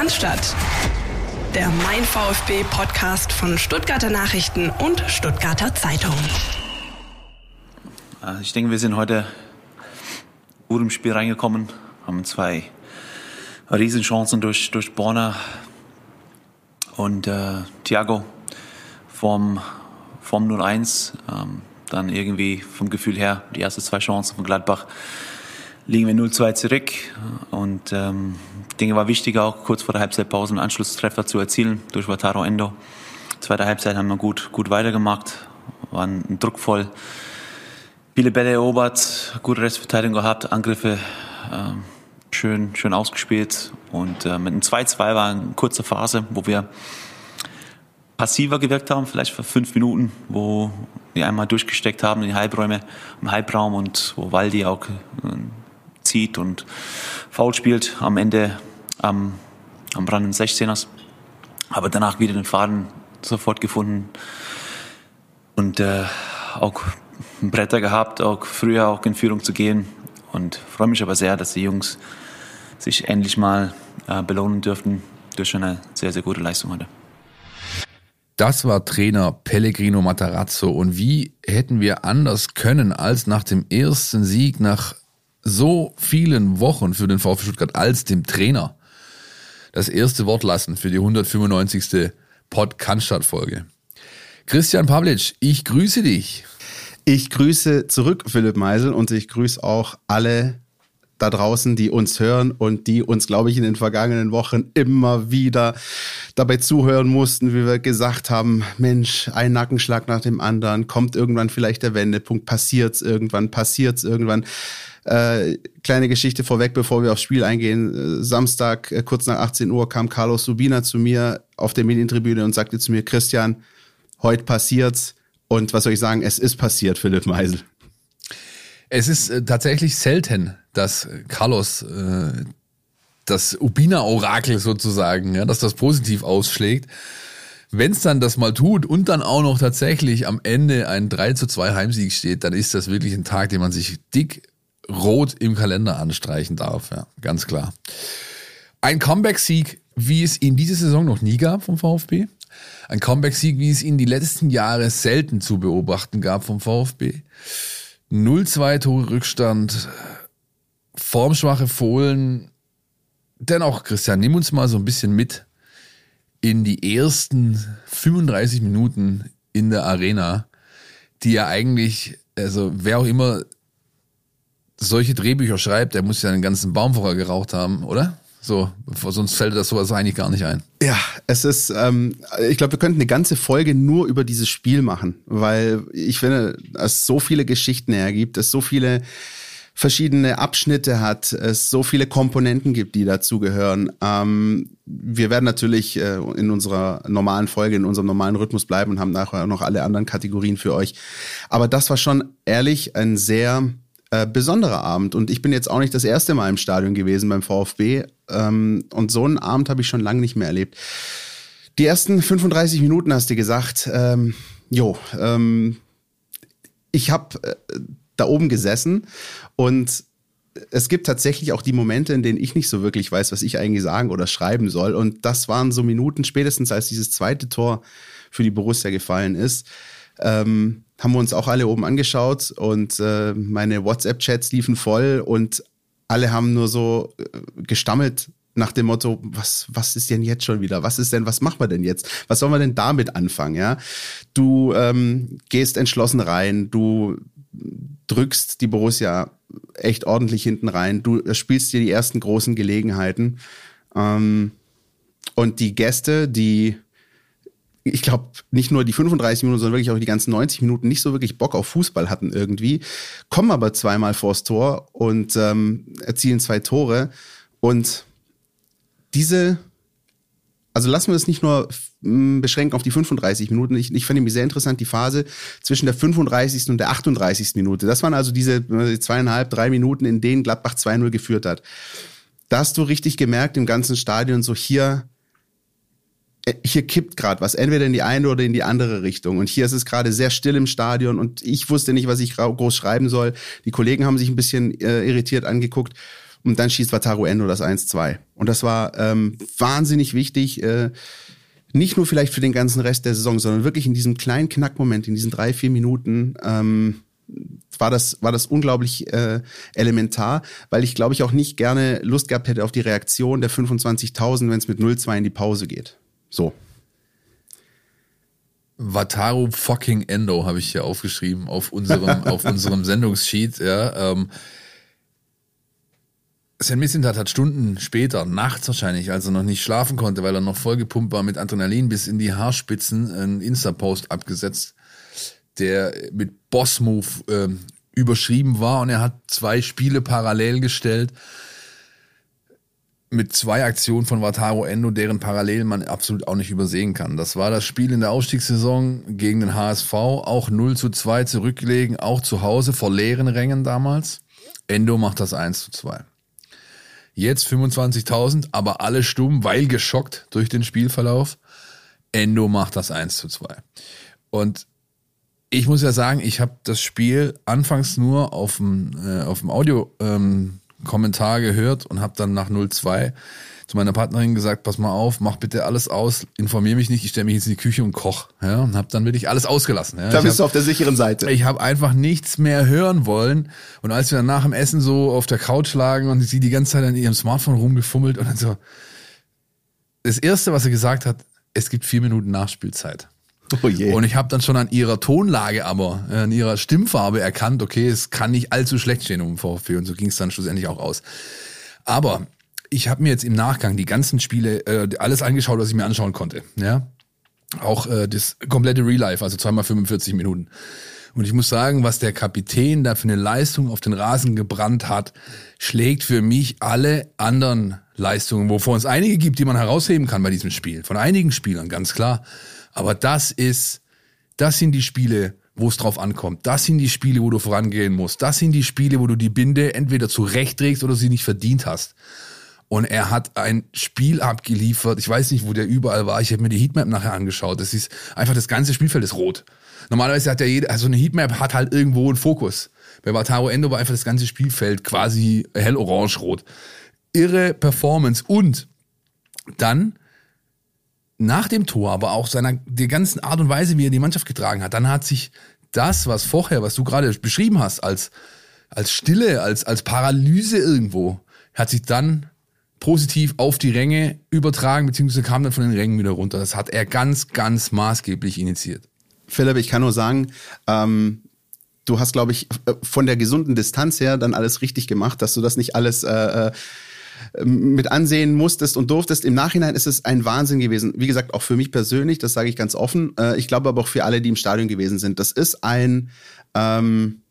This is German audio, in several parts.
Cannstatt. Der Mein VfB Podcast von Stuttgarter Nachrichten und Stuttgarter Zeitung. Äh, ich denke, wir sind heute gut im Spiel reingekommen, haben zwei Riesenchancen durch, durch Borna und äh, Thiago vom, vom 0-1. Ähm, dann irgendwie vom Gefühl her die ersten zwei Chancen von Gladbach liegen wir 0-2 zurück. Und ähm, denke, war wichtig auch kurz vor der Halbzeitpause einen Anschlusstreffer zu erzielen durch Wataru Endo. Zweite Halbzeit haben wir gut, gut weitergemacht, waren druckvoll. Viele Bälle erobert, gute Restverteidigung gehabt, Angriffe ähm, schön, schön ausgespielt. Und äh, mit einem 2-2 war eine kurze Phase, wo wir passiver gewirkt haben, vielleicht für fünf Minuten, wo wir einmal durchgesteckt haben in die Halbräume, im Halbraum und wo Waldi auch äh, zieht und faul spielt am Ende am, am Rand des 16ers. Aber danach wieder den Faden sofort gefunden und äh, auch Bretter gehabt, auch früher auch in Führung zu gehen. Und freue mich aber sehr, dass die Jungs sich endlich mal äh, belohnen dürften durch eine sehr, sehr gute Leistung heute. Das war Trainer Pellegrino Matarazzo. Und wie hätten wir anders können, als nach dem ersten Sieg nach so vielen Wochen für den VfB Stuttgart als dem Trainer das erste Wort lassen für die 195. Pod-Cannstatt-Folge. Christian Pavlic, ich grüße dich. Ich grüße zurück Philipp Meisel und ich grüße auch alle da draußen, die uns hören und die uns, glaube ich, in den vergangenen Wochen immer wieder dabei zuhören mussten, wie wir gesagt haben, Mensch, ein Nackenschlag nach dem anderen, kommt irgendwann vielleicht der Wendepunkt, passiert's irgendwann, passiert's irgendwann. Äh, kleine Geschichte vorweg, bevor wir aufs Spiel eingehen. Äh, Samstag, äh, kurz nach 18 Uhr, kam Carlos Subina zu mir auf der Medientribüne und sagte zu mir, Christian, heute passiert's. Und was soll ich sagen, es ist passiert, Philipp Meisel. Es ist äh, tatsächlich selten, dass Carlos äh, das Ubina-Orakel sozusagen, ja, dass das positiv ausschlägt. Wenn es dann das mal tut und dann auch noch tatsächlich am Ende ein 3 zu 2 Heimsieg steht, dann ist das wirklich ein Tag, den man sich dick rot im Kalender anstreichen darf. Ja, ganz klar. Ein Comeback-Sieg, wie es ihn diese Saison noch nie gab vom VfB. Ein Comeback-Sieg, wie es ihn die letzten Jahre selten zu beobachten gab vom VfB. 0-2 Tore Rückstand, formschwache Fohlen. Dennoch, Christian, nimm uns mal so ein bisschen mit in die ersten 35 Minuten in der Arena, die ja eigentlich, also wer auch immer solche Drehbücher schreibt, der muss ja einen ganzen Baum vorher geraucht haben, oder? So, sonst fällt das sowas eigentlich gar nicht ein. Ja, es ist, ähm, ich glaube, wir könnten eine ganze Folge nur über dieses Spiel machen, weil ich finde, es so viele Geschichten ergibt, es so viele verschiedene Abschnitte hat, es so viele Komponenten gibt, die dazugehören. Ähm, wir werden natürlich äh, in unserer normalen Folge, in unserem normalen Rhythmus bleiben und haben nachher noch alle anderen Kategorien für euch. Aber das war schon ehrlich ein sehr äh, besonderer Abend. Und ich bin jetzt auch nicht das erste Mal im Stadion gewesen beim VfB. Ähm, und so einen Abend habe ich schon lange nicht mehr erlebt. Die ersten 35 Minuten hast du gesagt, ähm, jo, ähm, ich habe äh, da oben gesessen und es gibt tatsächlich auch die Momente, in denen ich nicht so wirklich weiß, was ich eigentlich sagen oder schreiben soll. Und das waren so Minuten spätestens, als dieses zweite Tor für die Borussia gefallen ist. Ähm, haben wir uns auch alle oben angeschaut und äh, meine WhatsApp-Chats liefen voll und alle haben nur so äh, gestammelt nach dem Motto, was, was ist denn jetzt schon wieder? Was ist denn, was machen wir denn jetzt? Was sollen wir denn damit anfangen? Ja, du ähm, gehst entschlossen rein, du drückst die Borussia echt ordentlich hinten rein, du spielst dir die ersten großen Gelegenheiten ähm, und die Gäste, die ich glaube, nicht nur die 35 Minuten, sondern wirklich auch die ganzen 90 Minuten nicht so wirklich Bock auf Fußball hatten irgendwie, kommen aber zweimal vors Tor und ähm, erzielen zwei Tore. Und diese, also lassen wir es nicht nur beschränken auf die 35 Minuten. Ich, ich fand nämlich sehr interessant die Phase zwischen der 35. und der 38. Minute. Das waren also diese zweieinhalb, drei Minuten, in denen Gladbach 2-0 geführt hat. Da hast du richtig gemerkt im ganzen Stadion so hier, hier kippt gerade was, entweder in die eine oder in die andere Richtung. Und hier ist es gerade sehr still im Stadion und ich wusste nicht, was ich groß schreiben soll. Die Kollegen haben sich ein bisschen äh, irritiert angeguckt. Und dann schießt Wataru Endo das 1-2. Und das war ähm, wahnsinnig wichtig, äh, nicht nur vielleicht für den ganzen Rest der Saison, sondern wirklich in diesem kleinen Knackmoment, in diesen drei, vier Minuten, ähm, war das, war das unglaublich äh, elementar, weil ich glaube ich auch nicht gerne Lust gehabt hätte auf die Reaktion der 25.000, wenn es mit 0-2 in die Pause geht. So. Wataru fucking Endo habe ich hier aufgeschrieben auf unserem, auf unserem Sendungssheet, ja. Ähm, Sam Missintat hat Stunden später, nachts wahrscheinlich, als er noch nicht schlafen konnte, weil er noch vollgepumpt war mit Adrenalin bis in die Haarspitzen, einen Insta-Post abgesetzt, der mit Boss-Move äh, überschrieben war und er hat zwei Spiele parallel gestellt mit zwei Aktionen von Wataru Endo, deren Parallelen man absolut auch nicht übersehen kann. Das war das Spiel in der Ausstiegssaison gegen den HSV, auch 0 zu 2 zurückgelegen, auch zu Hause vor leeren Rängen damals. Endo macht das 1 zu 2. Jetzt 25.000, aber alle stumm, weil geschockt durch den Spielverlauf. Endo macht das 1 zu 2. Und ich muss ja sagen, ich habe das Spiel anfangs nur auf dem, äh, Audio-Kommentar ähm, gehört und habe dann nach 02 zu meiner Partnerin gesagt, pass mal auf, mach bitte alles aus, informier mich nicht, ich stelle mich jetzt in die Küche und koch. Ja, und habe dann wirklich alles ausgelassen. Ja. Da bist hab, du auf der sicheren Seite. Ich habe einfach nichts mehr hören wollen. Und als wir dann nach dem Essen so auf der Couch lagen und sie die ganze Zeit an ihrem Smartphone rumgefummelt und dann so, das Erste, was sie gesagt hat, es gibt vier Minuten Nachspielzeit. Oh je. Und ich habe dann schon an ihrer Tonlage, aber äh, an ihrer Stimmfarbe erkannt, okay, es kann nicht allzu schlecht stehen um VfB und so ging es dann schlussendlich auch aus. Aber ich habe mir jetzt im Nachgang die ganzen Spiele, äh, alles angeschaut, was ich mir anschauen konnte. Ja, auch äh, das komplette Real Life, also zweimal 45 Minuten. Und ich muss sagen, was der Kapitän da für eine Leistung auf den Rasen gebrannt hat, schlägt für mich alle anderen Leistungen, wovon es einige gibt, die man herausheben kann bei diesem Spiel. Von einigen Spielern, ganz klar. Aber das ist, das sind die Spiele, wo es drauf ankommt. Das sind die Spiele, wo du vorangehen musst. Das sind die Spiele, wo du die Binde entweder zurechtträgst oder sie nicht verdient hast. Und er hat ein Spiel abgeliefert. Ich weiß nicht, wo der überall war. Ich habe mir die Heatmap nachher angeschaut. Das ist einfach das ganze Spielfeld ist rot. Normalerweise hat ja jeder, also eine Heatmap hat halt irgendwo einen Fokus. Bei Wataru Endo war einfach das ganze Spielfeld quasi hell orange-rot. Irre Performance und dann nach dem Tor, aber auch seiner, der ganzen Art und Weise, wie er die Mannschaft getragen hat, dann hat sich das, was vorher, was du gerade beschrieben hast, als, als Stille, als, als Paralyse irgendwo, hat sich dann positiv auf die Ränge übertragen, beziehungsweise kam dann von den Rängen wieder runter. Das hat er ganz, ganz maßgeblich initiiert. Philipp, ich kann nur sagen, ähm, du hast, glaube ich, von der gesunden Distanz her dann alles richtig gemacht, dass du das nicht alles äh, äh mit ansehen musstest und durftest. Im Nachhinein ist es ein Wahnsinn gewesen. Wie gesagt, auch für mich persönlich, das sage ich ganz offen. Äh, ich glaube aber auch für alle, die im Stadion gewesen sind. Das ist ein ähm,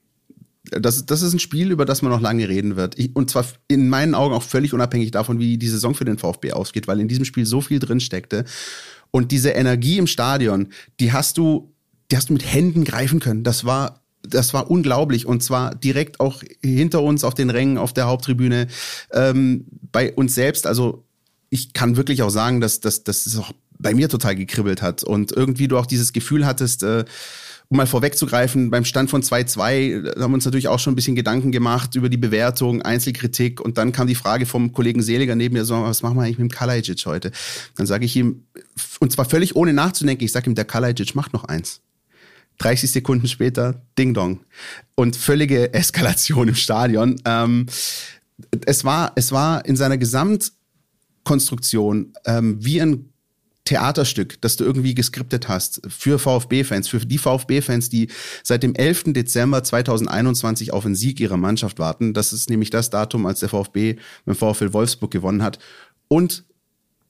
das, das ist ein Spiel, über das man noch lange reden wird. Ich, und zwar in meinen Augen auch völlig unabhängig davon, wie die Saison für den VfB ausgeht, weil in diesem Spiel so viel drin steckte. Und diese Energie im Stadion, die hast du, die hast du mit Händen greifen können. Das war, das war unglaublich. Und zwar direkt auch hinter uns auf den Rängen, auf der Haupttribüne, ähm, bei uns selbst. Also ich kann wirklich auch sagen, dass, es auch bei mir total gekribbelt hat. Und irgendwie du auch dieses Gefühl hattest, äh, um mal vorwegzugreifen, beim Stand von 2-2 haben wir uns natürlich auch schon ein bisschen Gedanken gemacht über die Bewertung, Einzelkritik und dann kam die Frage vom Kollegen Seliger neben mir, so, was machen wir eigentlich mit dem Kalajic heute? Dann sage ich ihm, und zwar völlig ohne nachzudenken, ich sage ihm, der Kalajic macht noch eins. 30 Sekunden später, Ding Dong. Und völlige Eskalation im Stadion. Ähm, es, war, es war in seiner Gesamtkonstruktion ähm, wie ein Theaterstück, das du irgendwie geskriptet hast für VfB-Fans, für die VfB-Fans, die seit dem 11. Dezember 2021 auf einen Sieg ihrer Mannschaft warten. Das ist nämlich das Datum, als der VfB mit dem VfL Wolfsburg gewonnen hat. Und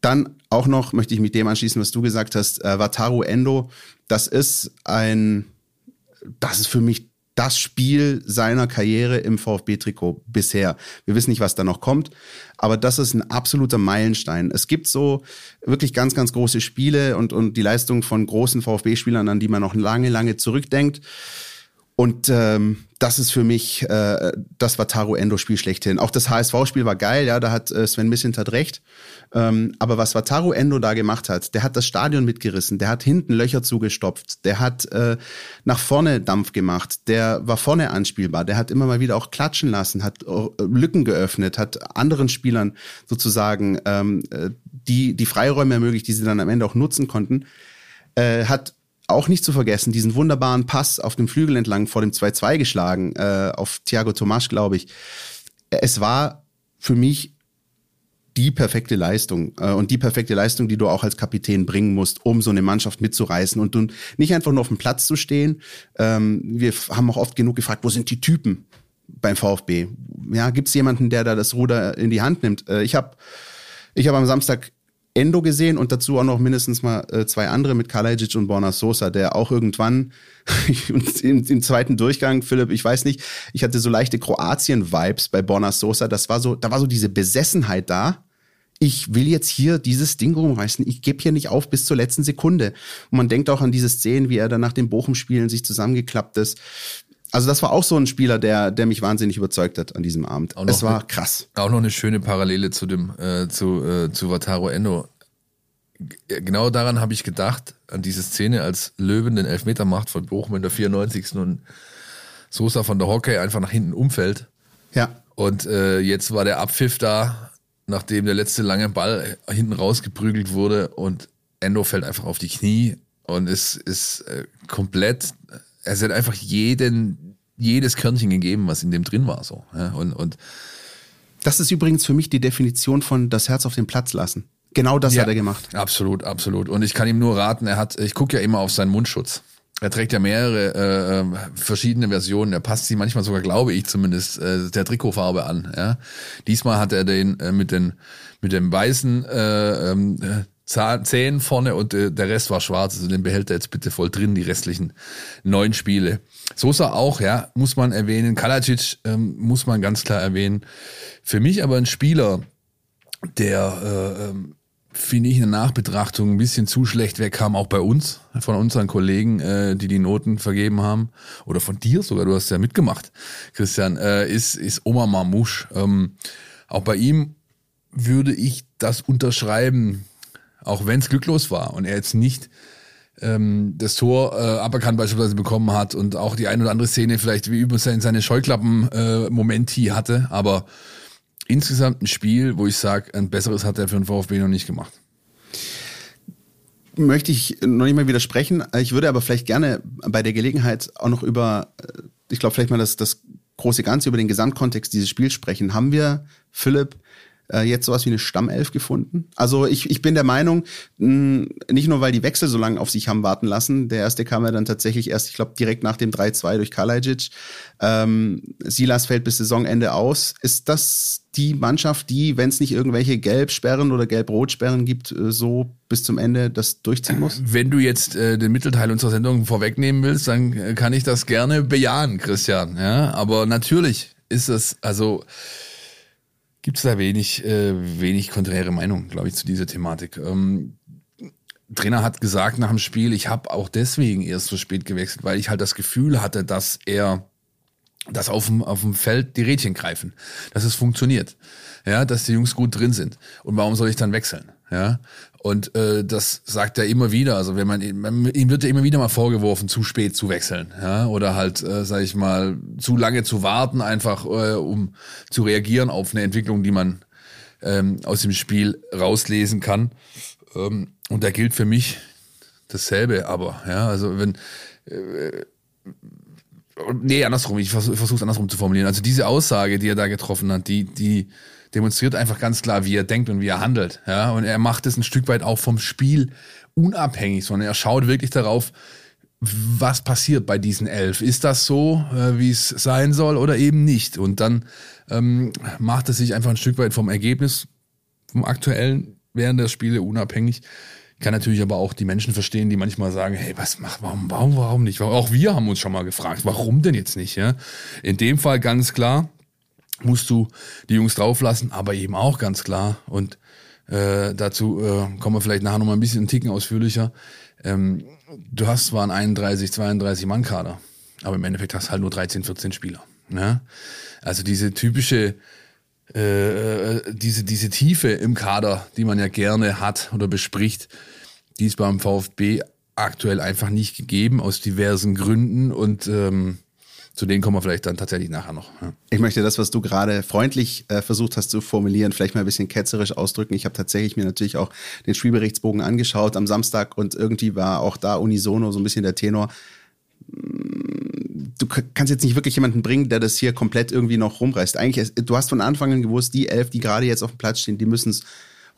dann auch noch möchte ich mit dem anschließen, was du gesagt hast, äh, Wataru Endo. Das ist ein, das ist für mich das Spiel seiner Karriere im VfB-Trikot bisher. Wir wissen nicht, was da noch kommt, aber das ist ein absoluter Meilenstein. Es gibt so wirklich ganz, ganz große Spiele und, und die Leistung von großen VfB-Spielern, an die man noch lange, lange zurückdenkt. Und ähm, das ist für mich äh, das Wataru Endo-Spiel schlechthin. Auch das HSV-Spiel war geil, ja, da hat äh, Sven Missintat recht. Ähm, aber was Wataru Endo da gemacht hat, der hat das Stadion mitgerissen, der hat hinten Löcher zugestopft, der hat äh, nach vorne Dampf gemacht, der war vorne anspielbar, der hat immer mal wieder auch klatschen lassen, hat äh, Lücken geöffnet, hat anderen Spielern sozusagen ähm, äh, die, die Freiräume ermöglicht, die sie dann am Ende auch nutzen konnten. Äh, hat auch nicht zu vergessen, diesen wunderbaren Pass auf dem Flügel entlang vor dem 2-2 geschlagen, äh, auf Thiago Tomasch, glaube ich. Es war für mich die perfekte Leistung äh, und die perfekte Leistung, die du auch als Kapitän bringen musst, um so eine Mannschaft mitzureißen und du nicht einfach nur auf dem Platz zu stehen. Ähm, wir haben auch oft genug gefragt, wo sind die Typen beim VfB? Ja, gibt es jemanden, der da das Ruder in die Hand nimmt? Äh, ich habe ich hab am Samstag Endo gesehen und dazu auch noch mindestens mal äh, zwei andere mit Kalajic und Borna Sosa, der auch irgendwann im, im, zweiten Durchgang, Philipp, ich weiß nicht, ich hatte so leichte Kroatien-Vibes bei Borna Sosa. Das war so, da war so diese Besessenheit da. Ich will jetzt hier dieses Ding rumreißen. Ich gebe hier nicht auf bis zur letzten Sekunde. Und man denkt auch an diese Szenen, wie er dann nach dem Bochum-Spielen sich zusammengeklappt ist. Also das war auch so ein Spieler, der, der mich wahnsinnig überzeugt hat an diesem Abend. Es war krass. Auch noch eine schöne Parallele zu dem äh, zu äh, zu Wataru Endo. Genau daran habe ich gedacht, an diese Szene, als Löwen den Elfmeter macht von Bochum in der 94. und Sosa von der Hockey einfach nach hinten umfällt. Ja. Und äh, jetzt war der Abpfiff da, nachdem der letzte lange Ball hinten rausgeprügelt wurde und Endo fällt einfach auf die Knie und es ist äh, komplett es hat einfach jeden, jedes Körnchen gegeben, was in dem drin war. So. Ja, und, und das ist übrigens für mich die Definition von das Herz auf den Platz lassen. Genau das ja, hat er gemacht. Absolut, absolut. Und ich kann ihm nur raten, er hat, ich gucke ja immer auf seinen Mundschutz. Er trägt ja mehrere äh, ähm, verschiedene Versionen. Er passt sie manchmal sogar, glaube ich zumindest, äh, der Trikotfarbe an. Ja? Diesmal hat er den äh, mit den mit dem weißen äh, äh, Zehn vorne und äh, der Rest war schwarz. Also den behält er jetzt bitte voll drin, die restlichen neun Spiele. Sosa auch, ja, muss man erwähnen. Kalacic ähm, muss man ganz klar erwähnen. Für mich aber ein Spieler, der, äh, ähm, finde ich, in der Nachbetrachtung ein bisschen zu schlecht wegkam, auch bei uns, von unseren Kollegen, äh, die die Noten vergeben haben. Oder von dir sogar, du hast ja mitgemacht, Christian, äh, ist, ist Omar Mamouche. Ähm, auch bei ihm würde ich das unterschreiben, auch wenn es glücklos war und er jetzt nicht ähm, das Tor äh, aberkannt beispielsweise bekommen hat und auch die ein oder andere Szene vielleicht wie über seine, seine Scheuklappen-Momenti äh, hatte, aber insgesamt ein Spiel, wo ich sage, ein besseres hat er für den VfB noch nicht gemacht. Möchte ich noch nicht mal widersprechen. Ich würde aber vielleicht gerne bei der Gelegenheit auch noch über, äh, ich glaube, vielleicht mal das, das große Ganze, über den Gesamtkontext dieses Spiels sprechen. Haben wir, Philipp, äh, jetzt sowas wie eine Stammelf gefunden. Also ich, ich bin der Meinung, mh, nicht nur weil die Wechsel so lange auf sich haben warten lassen, der erste kam ja dann tatsächlich erst, ich glaube, direkt nach dem 3-2 durch Kalajic. Ähm, Silas fällt bis Saisonende aus. Ist das die Mannschaft, die, wenn es nicht irgendwelche Gelbsperren oder Gelb-Rot-Sperren gibt, äh, so bis zum Ende das durchziehen muss? Wenn du jetzt äh, den Mittelteil unserer Sendung vorwegnehmen willst, dann äh, kann ich das gerne bejahen, Christian. Ja, aber natürlich ist es, also gibt es da wenig, äh, wenig konträre Meinung, glaube ich, zu dieser Thematik. Ähm, Trainer hat gesagt nach dem Spiel, ich habe auch deswegen erst so spät gewechselt, weil ich halt das Gefühl hatte, dass er dass auf dem, auf dem Feld die Rädchen greifen, dass es funktioniert, ja, dass die Jungs gut drin sind. Und warum soll ich dann wechseln? Ja, und äh, das sagt er immer wieder. Also wenn man, ihm wird ja immer wieder mal vorgeworfen, zu spät zu wechseln, ja, oder halt, äh, sage ich mal, zu lange zu warten, einfach äh, um zu reagieren auf eine Entwicklung, die man ähm, aus dem Spiel rauslesen kann. Ähm, und da gilt für mich dasselbe. Aber ja, also wenn äh, nee, andersrum. Ich versuche es andersrum zu formulieren. Also diese Aussage, die er da getroffen hat, die die demonstriert einfach ganz klar, wie er denkt und wie er handelt. Ja, und er macht es ein Stück weit auch vom Spiel unabhängig, sondern er schaut wirklich darauf, was passiert bei diesen elf. Ist das so, äh, wie es sein soll oder eben nicht? Und dann ähm, macht es sich einfach ein Stück weit vom Ergebnis, vom aktuellen während der Spiele unabhängig. Kann natürlich aber auch die Menschen verstehen, die manchmal sagen, hey, was macht, warum, warum, warum nicht? Auch wir haben uns schon mal gefragt, warum denn jetzt nicht? Ja? In dem Fall ganz klar, musst du die Jungs drauflassen, aber eben auch ganz klar und äh, dazu äh, kommen wir vielleicht nachher noch mal ein bisschen einen Ticken ausführlicher. Ähm, du hast zwar einen 31, 32 Mann Kader, Aber im Endeffekt hast du halt nur 13, 14 Spieler. Ne? Also diese typische, äh, diese, diese Tiefe im Kader, die man ja gerne hat oder bespricht, die ist beim VfB aktuell einfach nicht gegeben, aus diversen Gründen. Und ähm, zu denen kommen wir vielleicht dann tatsächlich nachher noch. Ja. Ich möchte das, was du gerade freundlich äh, versucht hast zu formulieren, vielleicht mal ein bisschen ketzerisch ausdrücken. Ich habe tatsächlich mir natürlich auch den Spielberichtsbogen angeschaut am Samstag und irgendwie war auch da unisono so ein bisschen der Tenor. Du kannst jetzt nicht wirklich jemanden bringen, der das hier komplett irgendwie noch rumreißt. Eigentlich, du hast von Anfang an gewusst, die elf, die gerade jetzt auf dem Platz stehen, die müssen es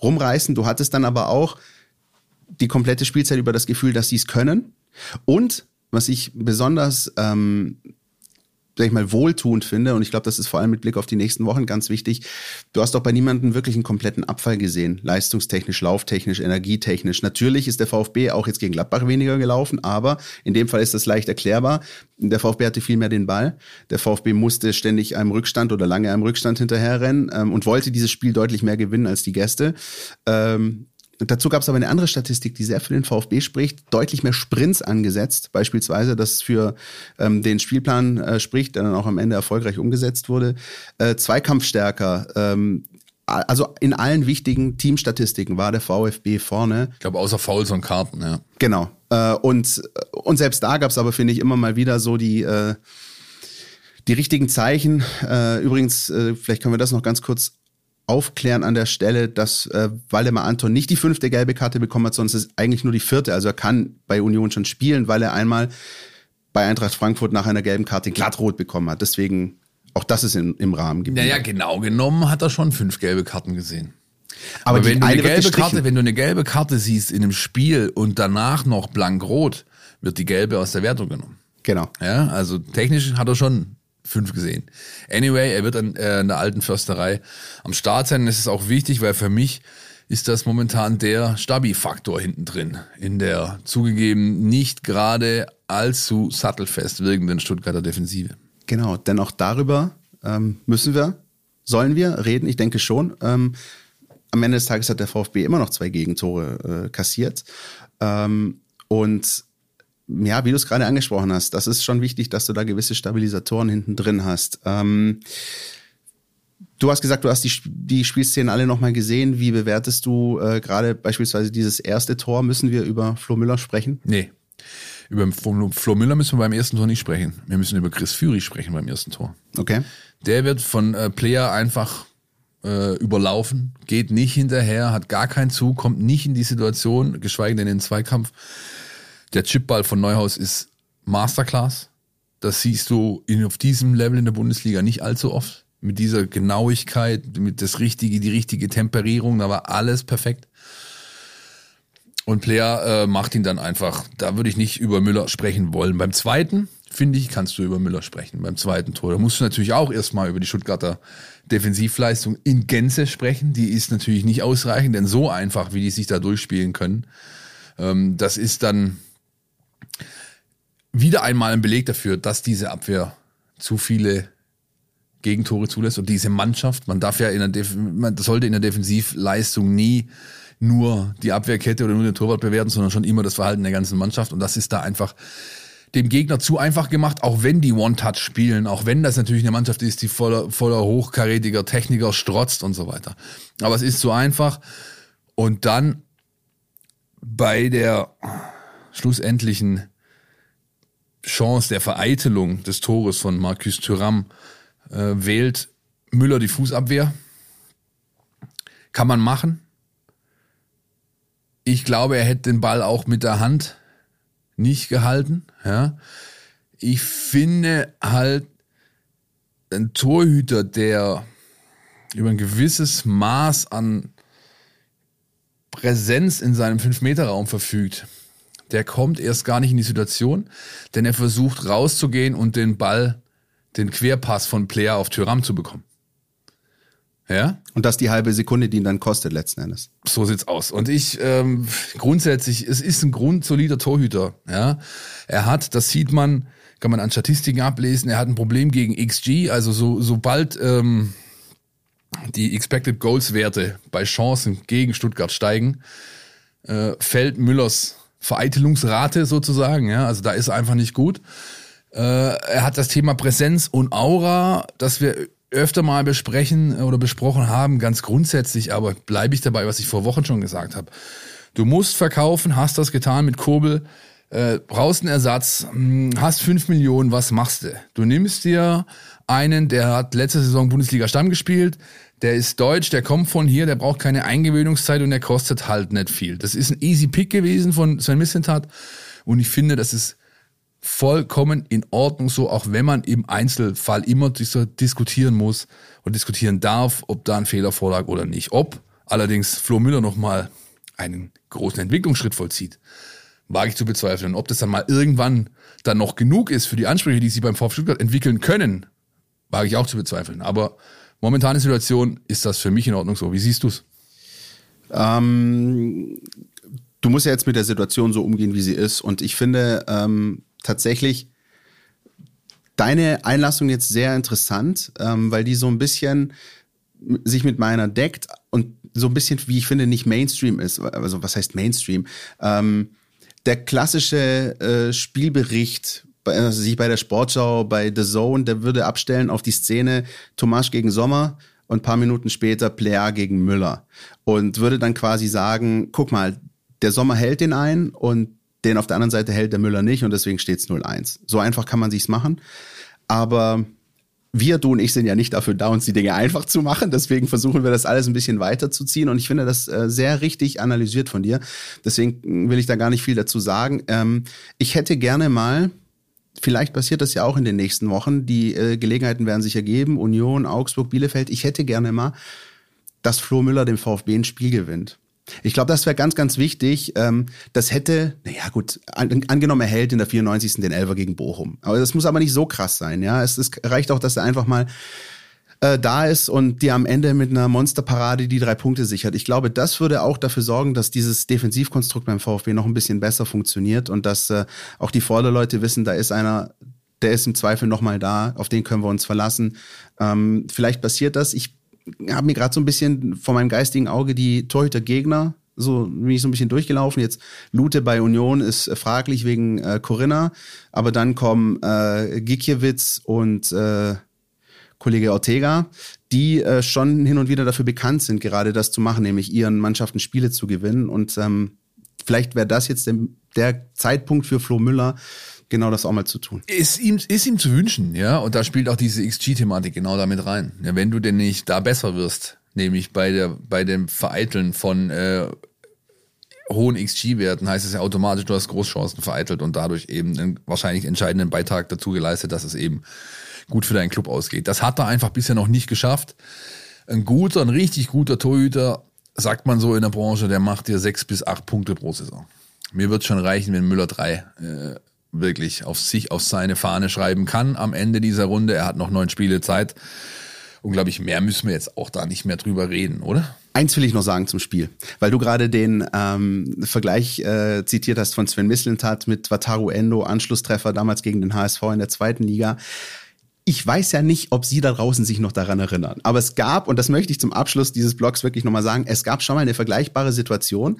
rumreißen. Du hattest dann aber auch die komplette Spielzeit über das Gefühl, dass sie es können. Und was ich besonders ähm, sag ich mal, wohltuend finde, und ich glaube, das ist vor allem mit Blick auf die nächsten Wochen ganz wichtig, du hast doch bei niemandem wirklich einen kompletten Abfall gesehen, leistungstechnisch, lauftechnisch, energietechnisch. Natürlich ist der VfB auch jetzt gegen Gladbach weniger gelaufen, aber in dem Fall ist das leicht erklärbar. Der VfB hatte viel mehr den Ball. Der VfB musste ständig einem Rückstand oder lange einem Rückstand hinterherrennen ähm, und wollte dieses Spiel deutlich mehr gewinnen als die Gäste. Ähm, dazu gab es aber eine andere Statistik, die sehr für den VfB spricht. Deutlich mehr Sprints angesetzt, beispielsweise, das für ähm, den Spielplan äh, spricht, der dann auch am Ende erfolgreich umgesetzt wurde. Äh, Zweikampfstärker. Ähm, also in allen wichtigen Teamstatistiken war der VfB vorne. Ich glaube, außer Fouls und Karten, ja. Genau. Äh, und, und selbst da gab es aber, finde ich, immer mal wieder so die, äh, die richtigen Zeichen. Äh, übrigens, äh, vielleicht können wir das noch ganz kurz aufklären an der Stelle, dass äh, Waldemar Anton nicht die fünfte gelbe Karte bekommen hat, sondern es ist eigentlich nur die vierte. Also er kann bei Union schon spielen, weil er einmal bei Eintracht Frankfurt nach einer gelben Karte glattrot bekommen hat. Deswegen auch das ist in, im Rahmen geblieben. Naja, genau genommen hat er schon fünf gelbe Karten gesehen. Aber, Aber wenn du eine gelbe Karte, wenn du eine gelbe Karte siehst in einem Spiel und danach noch blank rot, wird die gelbe aus der Wertung genommen. Genau. Ja, also technisch hat er schon fünf gesehen. Anyway, er wird an, äh, in der alten Försterei am Start sein. Das ist auch wichtig, weil für mich ist das momentan der Stabi-Faktor hinten drin. In der zugegeben nicht gerade allzu sattelfest wirkenden Stuttgarter Defensive. Genau, denn auch darüber ähm, müssen wir, sollen wir reden. Ich denke schon. Ähm, am Ende des Tages hat der VfB immer noch zwei Gegentore äh, kassiert. Ähm, und ja, wie du es gerade angesprochen hast, das ist schon wichtig, dass du da gewisse Stabilisatoren hinten drin hast. Ähm, du hast gesagt, du hast die, die Spielszenen alle nochmal gesehen. Wie bewertest du äh, gerade beispielsweise dieses erste Tor? Müssen wir über Flo Müller sprechen? Nee. Über Flo Müller müssen wir beim ersten Tor nicht sprechen. Wir müssen über Chris Führy sprechen beim ersten Tor. Okay. Der wird von äh, Player einfach äh, überlaufen, geht nicht hinterher, hat gar keinen Zug, kommt nicht in die Situation, geschweige denn in den Zweikampf. Der Chipball von Neuhaus ist Masterclass. Das siehst du in, auf diesem Level in der Bundesliga nicht allzu oft. Mit dieser Genauigkeit, mit das richtige, die richtige Temperierung, da war alles perfekt. Und Player äh, macht ihn dann einfach. Da würde ich nicht über Müller sprechen wollen. Beim zweiten, finde ich, kannst du über Müller sprechen. Beim zweiten Tor. Da musst du natürlich auch erstmal über die Stuttgarter Defensivleistung in Gänze sprechen. Die ist natürlich nicht ausreichend, denn so einfach, wie die sich da durchspielen können, ähm, das ist dann wieder einmal ein Beleg dafür, dass diese Abwehr zu viele Gegentore zulässt. Und diese Mannschaft, man darf ja in der Def man sollte in der Defensivleistung nie nur die Abwehrkette oder nur den Torwart bewerten, sondern schon immer das Verhalten der ganzen Mannschaft. Und das ist da einfach dem Gegner zu einfach gemacht, auch wenn die One-Touch spielen, auch wenn das natürlich eine Mannschaft ist, die voller, voller hochkarätiger Techniker strotzt und so weiter. Aber es ist zu einfach. Und dann bei der schlussendlichen Chance der Vereitelung des Tores von Marcus Thuram äh, wählt Müller die Fußabwehr. Kann man machen. Ich glaube, er hätte den Ball auch mit der Hand nicht gehalten. Ja. Ich finde halt, ein Torhüter, der über ein gewisses Maß an Präsenz in seinem 5-Meter-Raum verfügt, der kommt erst gar nicht in die Situation, denn er versucht rauszugehen und den Ball, den Querpass von Player auf Tyram zu bekommen. Ja? Und das die halbe Sekunde, die ihn dann kostet letzten Endes. So sieht's aus. Und ich ähm, grundsätzlich, es ist ein grundsolider Torhüter. Ja, er hat, das sieht man, kann man an Statistiken ablesen. Er hat ein Problem gegen XG. Also so sobald ähm, die Expected Goals Werte bei Chancen gegen Stuttgart steigen, äh, fällt Müllers Vereitelungsrate sozusagen. Ja, also da ist einfach nicht gut. Äh, er hat das Thema Präsenz und Aura, das wir öfter mal besprechen oder besprochen haben, ganz grundsätzlich, aber bleibe ich dabei, was ich vor Wochen schon gesagt habe. Du musst verkaufen, hast das getan mit Kurbel, äh, brauchst einen Ersatz, hm, hast fünf Millionen, was machst du? Du nimmst dir einen, der hat letzte Saison Bundesliga Stamm gespielt, der ist deutsch, der kommt von hier, der braucht keine Eingewöhnungszeit und der kostet halt nicht viel. Das ist ein easy Pick gewesen von Sven Missentat und ich finde, das ist vollkommen in Ordnung so, auch wenn man im Einzelfall immer diskutieren muss und diskutieren darf, ob da ein Fehler vorlag oder nicht. Ob allerdings Flo Müller nochmal einen großen Entwicklungsschritt vollzieht, wage ich zu bezweifeln. Ob das dann mal irgendwann dann noch genug ist für die Ansprüche, die sie beim VfB Stuttgart entwickeln können, wage ich auch zu bezweifeln. Aber momentane Situation ist das für mich in Ordnung so. Wie siehst du es? Ähm, du musst ja jetzt mit der Situation so umgehen, wie sie ist. Und ich finde ähm, tatsächlich deine Einlassung jetzt sehr interessant, ähm, weil die so ein bisschen sich mit meiner deckt und so ein bisschen, wie ich finde, nicht Mainstream ist. Also was heißt Mainstream? Ähm, der klassische äh, Spielbericht, also sich bei der Sportschau, bei The Zone, der würde abstellen auf die Szene Tomasch gegen Sommer und ein paar Minuten später Player gegen Müller und würde dann quasi sagen, guck mal, der Sommer hält den ein und den auf der anderen Seite hält der Müller nicht und deswegen steht es 0-1. So einfach kann man sich's machen. Aber wir, du und ich sind ja nicht dafür da, uns die Dinge einfach zu machen. Deswegen versuchen wir das alles ein bisschen weiterzuziehen. Und ich finde das äh, sehr richtig analysiert von dir. Deswegen will ich da gar nicht viel dazu sagen. Ähm, ich hätte gerne mal, vielleicht passiert das ja auch in den nächsten Wochen, die äh, Gelegenheiten werden sich ergeben, Union, Augsburg, Bielefeld. Ich hätte gerne mal, dass Flo Müller dem VfB ein Spiel gewinnt. Ich glaube, das wäre ganz, ganz wichtig. Ähm, das hätte, naja gut, an, angenommen, er hält in der 94. den Elfer gegen Bochum. Aber das muss aber nicht so krass sein. Ja, es, es reicht auch, dass er einfach mal äh, da ist und dir am Ende mit einer Monsterparade die drei Punkte sichert. Ich glaube, das würde auch dafür sorgen, dass dieses Defensivkonstrukt beim VfB noch ein bisschen besser funktioniert und dass äh, auch die Vorderleute wissen, da ist einer, der ist im Zweifel nochmal da, auf den können wir uns verlassen. Ähm, vielleicht passiert das. Ich habe mir gerade so ein bisschen vor meinem geistigen Auge die Torhüter-Gegner so bin ich so ein bisschen durchgelaufen. Jetzt Lute bei Union ist äh, fraglich wegen äh, Corinna, aber dann kommen äh, Gikiewicz und äh, Kollege Ortega, die äh, schon hin und wieder dafür bekannt sind, gerade das zu machen, nämlich ihren Mannschaften Spiele zu gewinnen. Und ähm, vielleicht wäre das jetzt der, der Zeitpunkt für Flo Müller, genau das auch mal zu tun. Ist ihm, ist ihm zu wünschen, ja. Und da spielt auch diese XG-Thematik genau damit rein. Ja, wenn du denn nicht da besser wirst, nämlich bei der, bei dem Vereiteln von äh, hohen XG-Werten, heißt es ja automatisch, du hast Großchancen vereitelt und dadurch eben einen wahrscheinlich entscheidenden Beitrag dazu geleistet, dass es eben gut für deinen Club ausgeht. Das hat er einfach bisher noch nicht geschafft. Ein guter, ein richtig guter Torhüter, sagt man so in der Branche, der macht dir sechs bis acht Punkte pro Saison. Mir wird schon reichen, wenn Müller drei äh, wirklich auf sich, auf seine Fahne schreiben kann am Ende dieser Runde. Er hat noch neun Spiele Zeit. Und glaube ich, mehr müssen wir jetzt auch da nicht mehr drüber reden, oder? Eins will ich noch sagen zum Spiel, weil du gerade den ähm, Vergleich äh, zitiert hast von Sven Mislintat mit Wataru Endo, Anschlusstreffer damals gegen den HSV in der zweiten Liga. Ich weiß ja nicht, ob Sie da draußen sich noch daran erinnern. Aber es gab, und das möchte ich zum Abschluss dieses Blogs wirklich nochmal sagen, es gab schon mal eine vergleichbare Situation.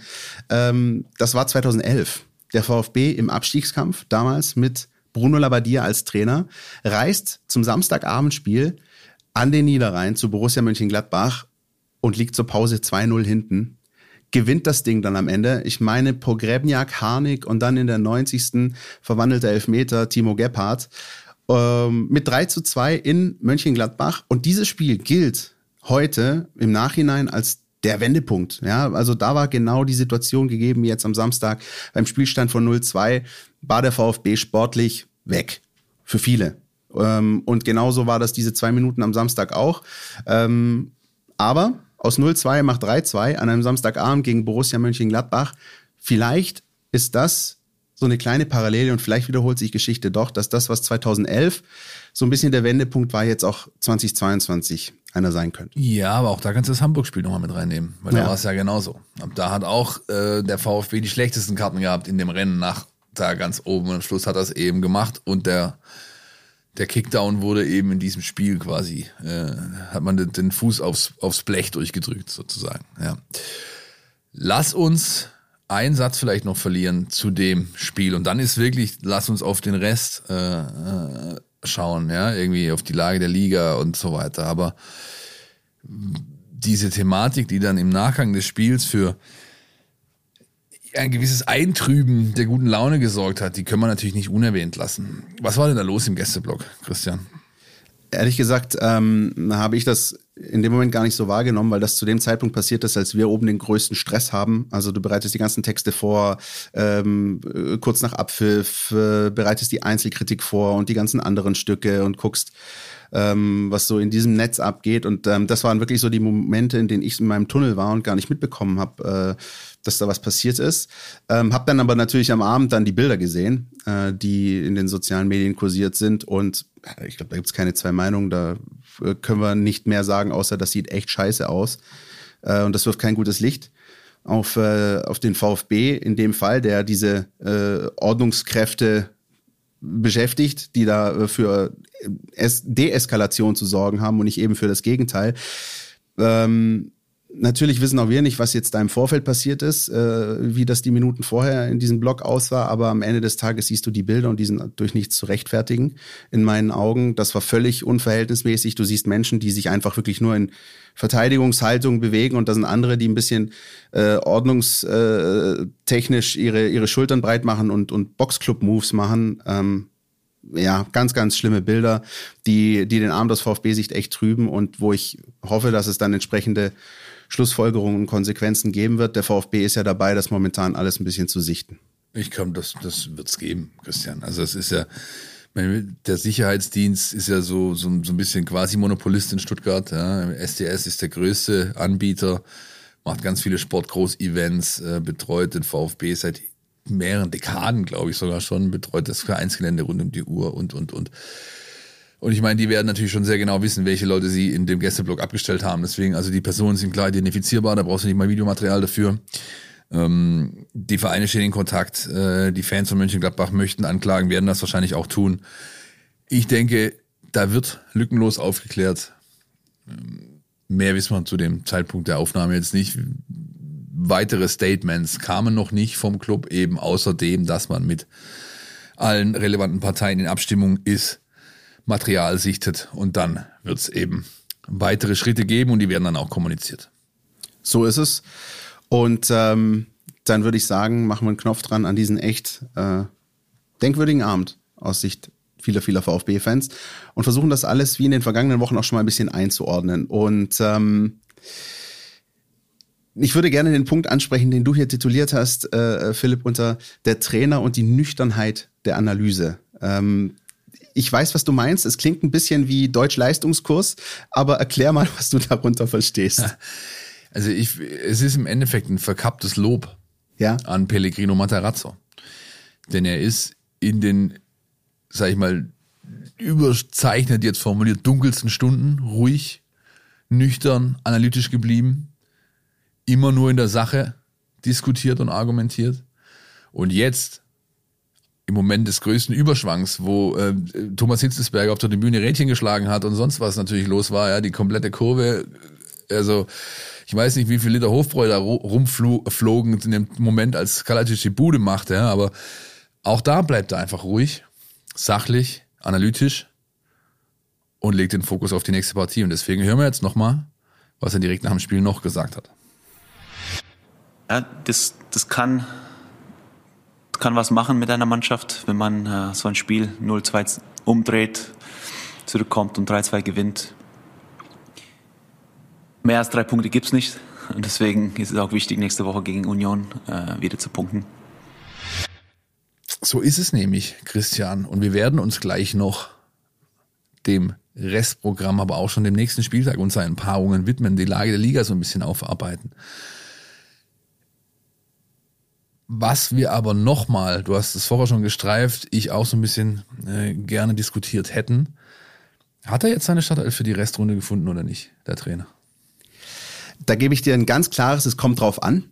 Ähm, das war 2011 der VfB im Abstiegskampf damals mit Bruno Labbadia als Trainer, reist zum Samstagabendspiel an den Niederrhein zu Borussia Mönchengladbach und liegt zur Pause 2-0 hinten. Gewinnt das Ding dann am Ende. Ich meine, Pogrebniak, Harnik und dann in der 90. verwandelte Elfmeter Timo Gebhardt ähm, mit 3 zu 2 in Mönchengladbach. Und dieses Spiel gilt heute im Nachhinein als der Wendepunkt. Ja, also da war genau die Situation gegeben, wie jetzt am Samstag beim Spielstand von 0-2 war der VfB sportlich weg. Für viele. Ähm, und genauso war das diese zwei Minuten am Samstag auch. Ähm, aber aus 0-2 macht 3-2 an einem Samstagabend gegen Borussia Mönchengladbach. Vielleicht ist das so eine kleine Parallele und vielleicht wiederholt sich Geschichte doch, dass das, was 2011 so ein bisschen der Wendepunkt war, jetzt auch 2022 einer sein könnte. Ja, aber auch da kannst du das Hamburg-Spiel nochmal mit reinnehmen, weil ja. da war es ja genauso. Da hat auch äh, der VfB die schlechtesten Karten gehabt in dem Rennen nach da ganz oben und am Schluss hat er es eben gemacht und der der Kickdown wurde eben in diesem Spiel quasi, äh, hat man den, den Fuß aufs, aufs Blech durchgedrückt sozusagen. Ja. Lass uns einen Satz vielleicht noch verlieren zu dem Spiel und dann ist wirklich, lass uns auf den Rest äh, äh, schauen, ja, irgendwie auf die Lage der Liga und so weiter. Aber diese Thematik, die dann im Nachgang des Spiels für ein gewisses Eintrüben der guten Laune gesorgt hat, die können wir natürlich nicht unerwähnt lassen. Was war denn da los im Gästeblock, Christian? Ehrlich gesagt ähm, habe ich das in dem Moment gar nicht so wahrgenommen, weil das zu dem Zeitpunkt passiert ist, als wir oben den größten Stress haben. Also du bereitest die ganzen Texte vor, ähm, kurz nach Abpfiff, äh, bereitest die Einzelkritik vor und die ganzen anderen Stücke und guckst, ähm, was so in diesem Netz abgeht. Und ähm, das waren wirklich so die Momente, in denen ich in meinem Tunnel war und gar nicht mitbekommen habe, äh, dass da was passiert ist. Ähm, hab dann aber natürlich am Abend dann die Bilder gesehen, äh, die in den sozialen Medien kursiert sind. Und ich glaube, da gibt's keine zwei Meinungen. Da äh, können wir nicht mehr sagen, außer das sieht echt scheiße aus. Äh, und das wirft kein gutes Licht auf, äh, auf den VfB in dem Fall, der diese äh, Ordnungskräfte beschäftigt, die da äh, für es Deeskalation zu sorgen haben und nicht eben für das Gegenteil. Ähm, Natürlich wissen auch wir nicht, was jetzt da im Vorfeld passiert ist, äh, wie das die Minuten vorher in diesem Blog aussah, aber am Ende des Tages siehst du die Bilder und die sind durch nichts zu rechtfertigen in meinen Augen. Das war völlig unverhältnismäßig. Du siehst Menschen, die sich einfach wirklich nur in Verteidigungshaltung bewegen und da sind andere, die ein bisschen äh, ordnungstechnisch ihre, ihre Schultern breit machen und, und Boxclub-Moves machen. Ähm, ja, ganz, ganz schlimme Bilder, die, die den Arm des VfB-Sicht echt trüben und wo ich hoffe, dass es dann entsprechende Schlussfolgerungen und Konsequenzen geben wird. Der VfB ist ja dabei, das momentan alles ein bisschen zu sichten. Ich glaube, das, das wird es geben, Christian. Also es ist ja, der Sicherheitsdienst ist ja so, so, so ein bisschen quasi Monopolist in Stuttgart. Ja. SDS ist der größte Anbieter, macht ganz viele Sportgroß-Events, äh, betreut den VfB seit mehreren Dekaden, glaube ich sogar schon, betreut das Vereinsgelände rund um die Uhr und, und, und. Und ich meine, die werden natürlich schon sehr genau wissen, welche Leute sie in dem Gästeblock abgestellt haben. Deswegen, also die Personen sind klar identifizierbar, da brauchst du nicht mal Videomaterial dafür. Ähm, die Vereine stehen in Kontakt, äh, die Fans von Mönchengladbach möchten anklagen, werden das wahrscheinlich auch tun. Ich denke, da wird lückenlos aufgeklärt. Ähm, mehr wissen wir zu dem Zeitpunkt der Aufnahme jetzt nicht. Weitere Statements kamen noch nicht vom Club, eben außerdem, dass man mit allen relevanten Parteien in Abstimmung ist Material sichtet und dann wird es eben weitere Schritte geben und die werden dann auch kommuniziert. So ist es. Und ähm, dann würde ich sagen, machen wir einen Knopf dran an diesen echt äh, denkwürdigen Abend aus Sicht vieler, vieler VfB-Fans und versuchen das alles wie in den vergangenen Wochen auch schon mal ein bisschen einzuordnen. Und ähm, ich würde gerne den Punkt ansprechen, den du hier tituliert hast, äh, Philipp, unter der Trainer und die Nüchternheit der Analyse. Ähm, ich weiß, was du meinst. Es klingt ein bisschen wie Deutsch-Leistungskurs, aber erklär mal, was du darunter verstehst. Also ich, es ist im Endeffekt ein verkapptes Lob ja? an Pellegrino Matarazzo. Denn er ist in den, sag ich mal, überzeichnet jetzt formuliert, dunkelsten Stunden ruhig, nüchtern, analytisch geblieben, immer nur in der Sache diskutiert und argumentiert. Und jetzt im Moment des größten Überschwangs, wo äh, Thomas Hitzelsberger auf der Bühne Rädchen geschlagen hat und sonst was natürlich los war, ja, die komplette Kurve, also ich weiß nicht, wie viel Liter Hofbräu da rumflogen in dem Moment, als Kalacic die Bude machte, ja, aber auch da bleibt er einfach ruhig, sachlich, analytisch und legt den Fokus auf die nächste Partie. Und deswegen hören wir jetzt nochmal, was er direkt nach dem Spiel noch gesagt hat. Ja, das, das kann kann was machen mit einer Mannschaft, wenn man äh, so ein Spiel 0-2 umdreht, zurückkommt und 3-2 gewinnt. Mehr als drei Punkte gibt es nicht. Und deswegen ist es auch wichtig, nächste Woche gegen Union äh, wieder zu punkten. So ist es nämlich, Christian. Und wir werden uns gleich noch dem Restprogramm, aber auch schon dem nächsten Spieltag und seinen Paarungen widmen, die Lage der Liga so ein bisschen aufarbeiten. Was wir aber nochmal, du hast es vorher schon gestreift, ich auch so ein bisschen äh, gerne diskutiert hätten. Hat er jetzt seine Startelf für die Restrunde gefunden oder nicht, der Trainer? Da gebe ich dir ein ganz klares, es kommt drauf an.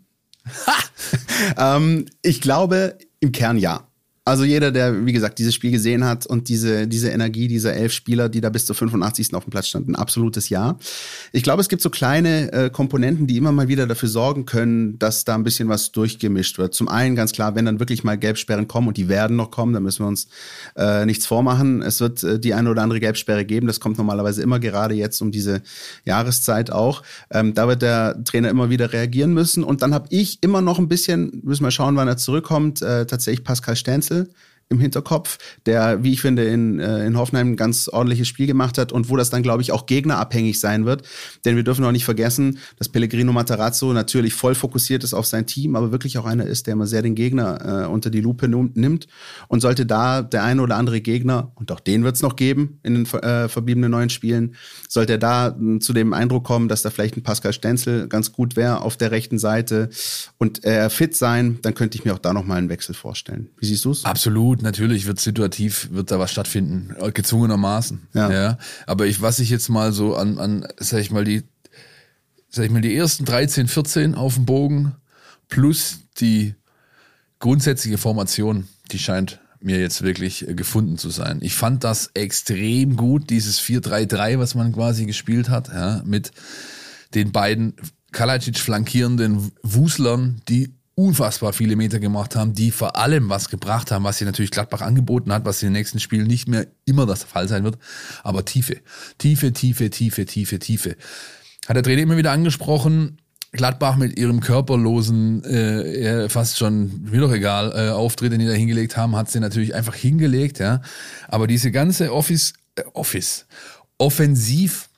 ähm, ich glaube, im Kern ja. Also jeder, der, wie gesagt, dieses Spiel gesehen hat und diese, diese Energie dieser elf Spieler, die da bis zur 85. auf dem Platz standen, ein absolutes Ja. Ich glaube, es gibt so kleine äh, Komponenten, die immer mal wieder dafür sorgen können, dass da ein bisschen was durchgemischt wird. Zum einen ganz klar, wenn dann wirklich mal Gelbsperren kommen und die werden noch kommen, dann müssen wir uns äh, nichts vormachen. Es wird äh, die eine oder andere Gelbsperre geben. Das kommt normalerweise immer gerade jetzt um diese Jahreszeit auch. Ähm, da wird der Trainer immer wieder reagieren müssen. Und dann habe ich immer noch ein bisschen, müssen wir schauen, wann er zurückkommt, äh, tatsächlich Pascal Stenzel Ende im Hinterkopf, der, wie ich finde, in, äh, in Hoffenheim ein ganz ordentliches Spiel gemacht hat und wo das dann, glaube ich, auch gegnerabhängig sein wird. Denn wir dürfen auch nicht vergessen, dass Pellegrino Matarazzo natürlich voll fokussiert ist auf sein Team, aber wirklich auch einer ist, der immer sehr den Gegner äh, unter die Lupe nimmt. Und sollte da der eine oder andere Gegner, und auch den wird es noch geben in den äh, verbliebenen neuen Spielen, sollte er da äh, zu dem Eindruck kommen, dass da vielleicht ein Pascal Stenzel ganz gut wäre auf der rechten Seite und er fit sein, dann könnte ich mir auch da nochmal einen Wechsel vorstellen. Wie siehst du es? Absolut gut, natürlich wird situativ, wird da was stattfinden, gezwungenermaßen. Ja. ja. Aber ich, was ich jetzt mal so an, an, sag ich mal, die, sag ich mal, die ersten 13, 14 auf dem Bogen plus die grundsätzliche Formation, die scheint mir jetzt wirklich gefunden zu sein. Ich fand das extrem gut, dieses 4-3-3, was man quasi gespielt hat, ja, mit den beiden Kalajic flankierenden Wuslern, die unfassbar viele Meter gemacht haben, die vor allem was gebracht haben, was sie natürlich Gladbach angeboten hat, was in den nächsten Spielen nicht mehr immer das Fall sein wird. Aber Tiefe, Tiefe, Tiefe, Tiefe, Tiefe, Tiefe. Hat der Trainer immer wieder angesprochen. Gladbach mit ihrem körperlosen, äh, fast schon, mir doch egal, äh, Auftritt, den die da hingelegt haben, hat sie natürlich einfach hingelegt, ja. Aber diese ganze Office, äh, Office, offensiv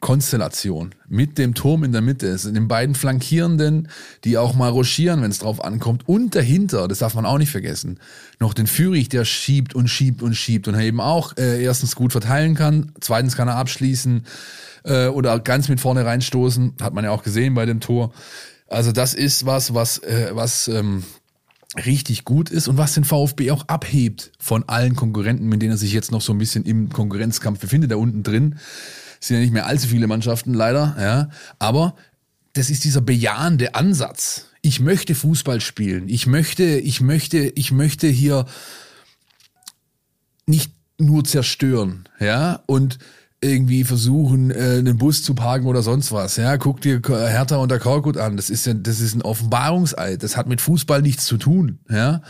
Konstellation mit dem Turm in der Mitte, es sind den beiden Flankierenden, die auch mal rochieren, wenn es drauf ankommt, und dahinter, das darf man auch nicht vergessen, noch den Führig, der schiebt und schiebt und schiebt und eben auch äh, erstens gut verteilen kann, zweitens kann er abschließen äh, oder ganz mit vorne reinstoßen, hat man ja auch gesehen bei dem Tor. Also das ist was, was, äh, was ähm, richtig gut ist und was den VfB auch abhebt von allen Konkurrenten, mit denen er sich jetzt noch so ein bisschen im Konkurrenzkampf befindet, da unten drin sind ja nicht mehr allzu viele Mannschaften, leider, ja. Aber das ist dieser bejahende Ansatz. Ich möchte Fußball spielen. Ich möchte, ich möchte, ich möchte hier nicht nur zerstören, ja, und irgendwie versuchen, äh, einen Bus zu parken oder sonst was. Ja, guck dir Hertha und der Korkut an. Das ist ja, das ist ein Offenbarungseid. Das hat mit Fußball nichts zu tun. Ja,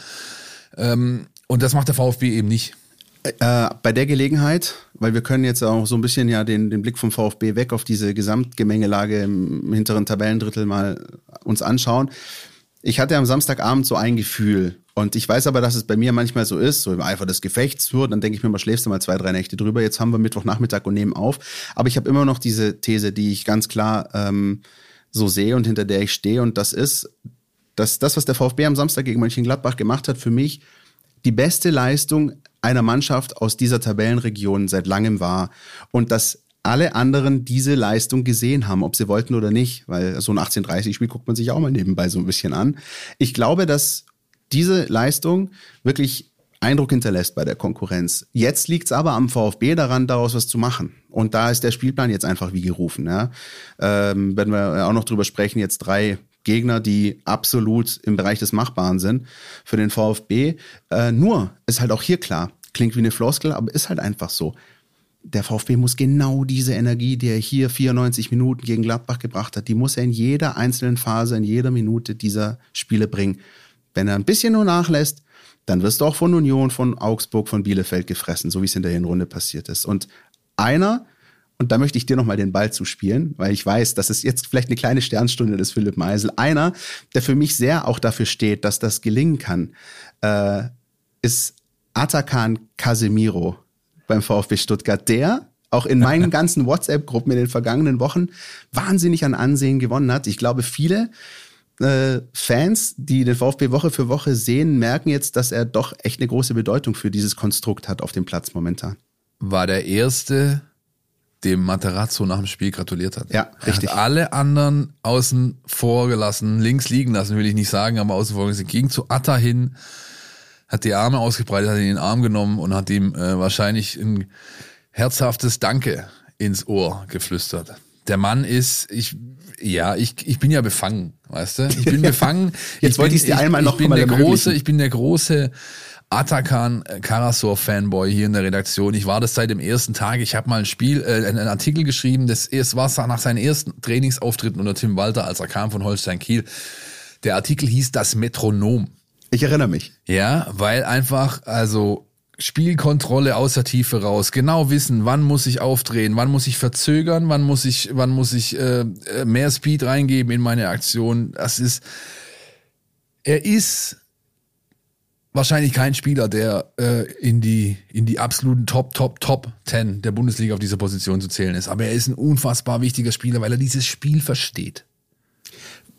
ähm, und das macht der VfB eben nicht. Äh, bei der Gelegenheit, weil wir können jetzt auch so ein bisschen ja den, den Blick vom VfB weg auf diese Gesamtgemengelage im hinteren Tabellendrittel mal uns anschauen. Ich hatte am Samstagabend so ein Gefühl und ich weiß aber, dass es bei mir manchmal so ist, so im Eifer des Gefechts, so, dann denke ich mir mal, schläfst du mal zwei, drei Nächte drüber. Jetzt haben wir Mittwochnachmittag und nehmen auf. Aber ich habe immer noch diese These, die ich ganz klar ähm, so sehe und hinter der ich stehe und das ist, dass das, was der VfB am Samstag gegen Mönchengladbach gemacht hat, für mich die beste Leistung einer Mannschaft aus dieser Tabellenregion seit langem war und dass alle anderen diese Leistung gesehen haben, ob sie wollten oder nicht, weil so ein 1830-Spiel guckt man sich auch mal nebenbei so ein bisschen an. Ich glaube, dass diese Leistung wirklich Eindruck hinterlässt bei der Konkurrenz. Jetzt liegt es aber am VfB daran, daraus was zu machen. Und da ist der Spielplan jetzt einfach wie gerufen. Ja? Ähm, werden wir auch noch drüber sprechen, jetzt drei Gegner, die absolut im Bereich des Machbaren sind für den VfB. Äh, nur ist halt auch hier klar, klingt wie eine Floskel, aber ist halt einfach so. Der VfB muss genau diese Energie, die er hier 94 Minuten gegen Gladbach gebracht hat, die muss er in jeder einzelnen Phase, in jeder Minute dieser Spiele bringen. Wenn er ein bisschen nur nachlässt, dann wirst du auch von Union, von Augsburg, von Bielefeld gefressen, so wie es in der Hinrunde passiert ist. Und einer, und da möchte ich dir nochmal den Ball zuspielen, weil ich weiß, dass es jetzt vielleicht eine kleine Sternstunde des Philipp Meisel. Einer, der für mich sehr auch dafür steht, dass das gelingen kann, äh, ist Atakan Casemiro beim VfB Stuttgart, der auch in meinen ganzen WhatsApp-Gruppen in den vergangenen Wochen wahnsinnig an Ansehen gewonnen hat. Ich glaube, viele äh, Fans, die den VfB Woche für Woche sehen, merken jetzt, dass er doch echt eine große Bedeutung für dieses Konstrukt hat auf dem Platz momentan. War der erste dem Materazzo nach dem Spiel gratuliert hat. Ja, richtig. Er hat alle anderen außen vor gelassen, links liegen lassen, will ich nicht sagen, aber außen vor gelassen. Ging zu Atta hin, hat die Arme ausgebreitet, hat ihn in den Arm genommen und hat ihm äh, wahrscheinlich ein herzhaftes Danke ins Ohr geflüstert. Der Mann ist, ich, ja, ich, ich bin ja befangen, weißt du? Ich bin befangen. Jetzt ich wollte ich es dir einmal noch ich bin der große, Ich bin der große Atakan Karasor Fanboy hier in der Redaktion. Ich war das seit dem ersten Tag. Ich habe mal ein Spiel, äh, einen Artikel geschrieben. Das erst war nach seinen ersten Trainingsauftritten unter Tim Walter, als er kam von Holstein Kiel. Der Artikel hieß das Metronom. Ich erinnere mich. Ja, weil einfach, also Spielkontrolle aus der Tiefe raus, genau wissen, wann muss ich aufdrehen, wann muss ich verzögern, wann muss ich, wann muss ich äh, mehr Speed reingeben in meine Aktion. Das ist, er ist wahrscheinlich kein Spieler, der äh, in die in die absoluten Top Top Top 10 der Bundesliga auf dieser Position zu zählen ist, aber er ist ein unfassbar wichtiger Spieler, weil er dieses Spiel versteht.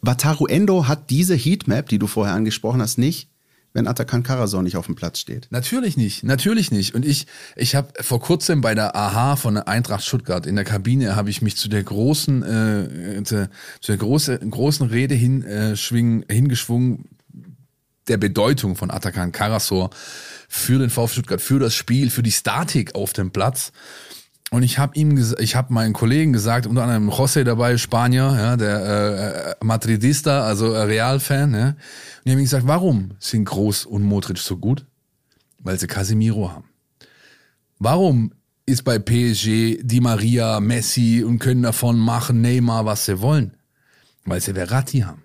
Wataru Endo hat diese Heatmap, die du vorher angesprochen hast, nicht, wenn Atakan Karasor nicht auf dem Platz steht. Natürlich nicht, natürlich nicht. Und ich, ich habe vor kurzem bei der AHA von der Eintracht Stuttgart in der Kabine habe ich mich zu der großen, äh, zu, der große, großen Rede hin, äh, schwingen, hingeschwungen der Bedeutung von Atakan Karasor für den VfB Stuttgart, für das Spiel, für die Statik auf dem Platz. Und ich habe ihm, ich habe meinen Kollegen gesagt, unter anderem José dabei, Spanier, ja, der äh, Madridista, also Real-Fan, ja. Und ich habe ihm gesagt, warum sind Groß und Modric so gut? Weil sie Casemiro haben. Warum ist bei PSG Di Maria, Messi und können davon machen, Neymar, was sie wollen? Weil sie Verratti haben.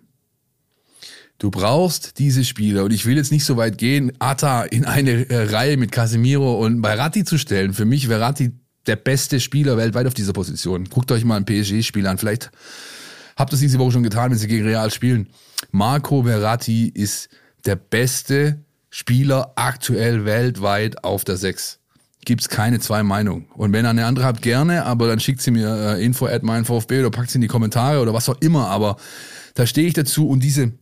Du brauchst diese Spieler und ich will jetzt nicht so weit gehen, Atta in eine äh, Reihe mit Casemiro und Verratti zu stellen. Für mich Verratti der beste Spieler weltweit auf dieser Position. Guckt euch mal ein PSG-Spiel an. Vielleicht habt ihr es diese Woche schon getan, wenn sie gegen Real spielen. Marco Verratti ist der beste Spieler aktuell weltweit auf der 6. Gibt's keine zwei Meinungen. Und wenn ihr eine andere habt, gerne, aber dann schickt sie mir äh, info at mein VfB oder packt sie in die Kommentare oder was auch immer. Aber da stehe ich dazu und diese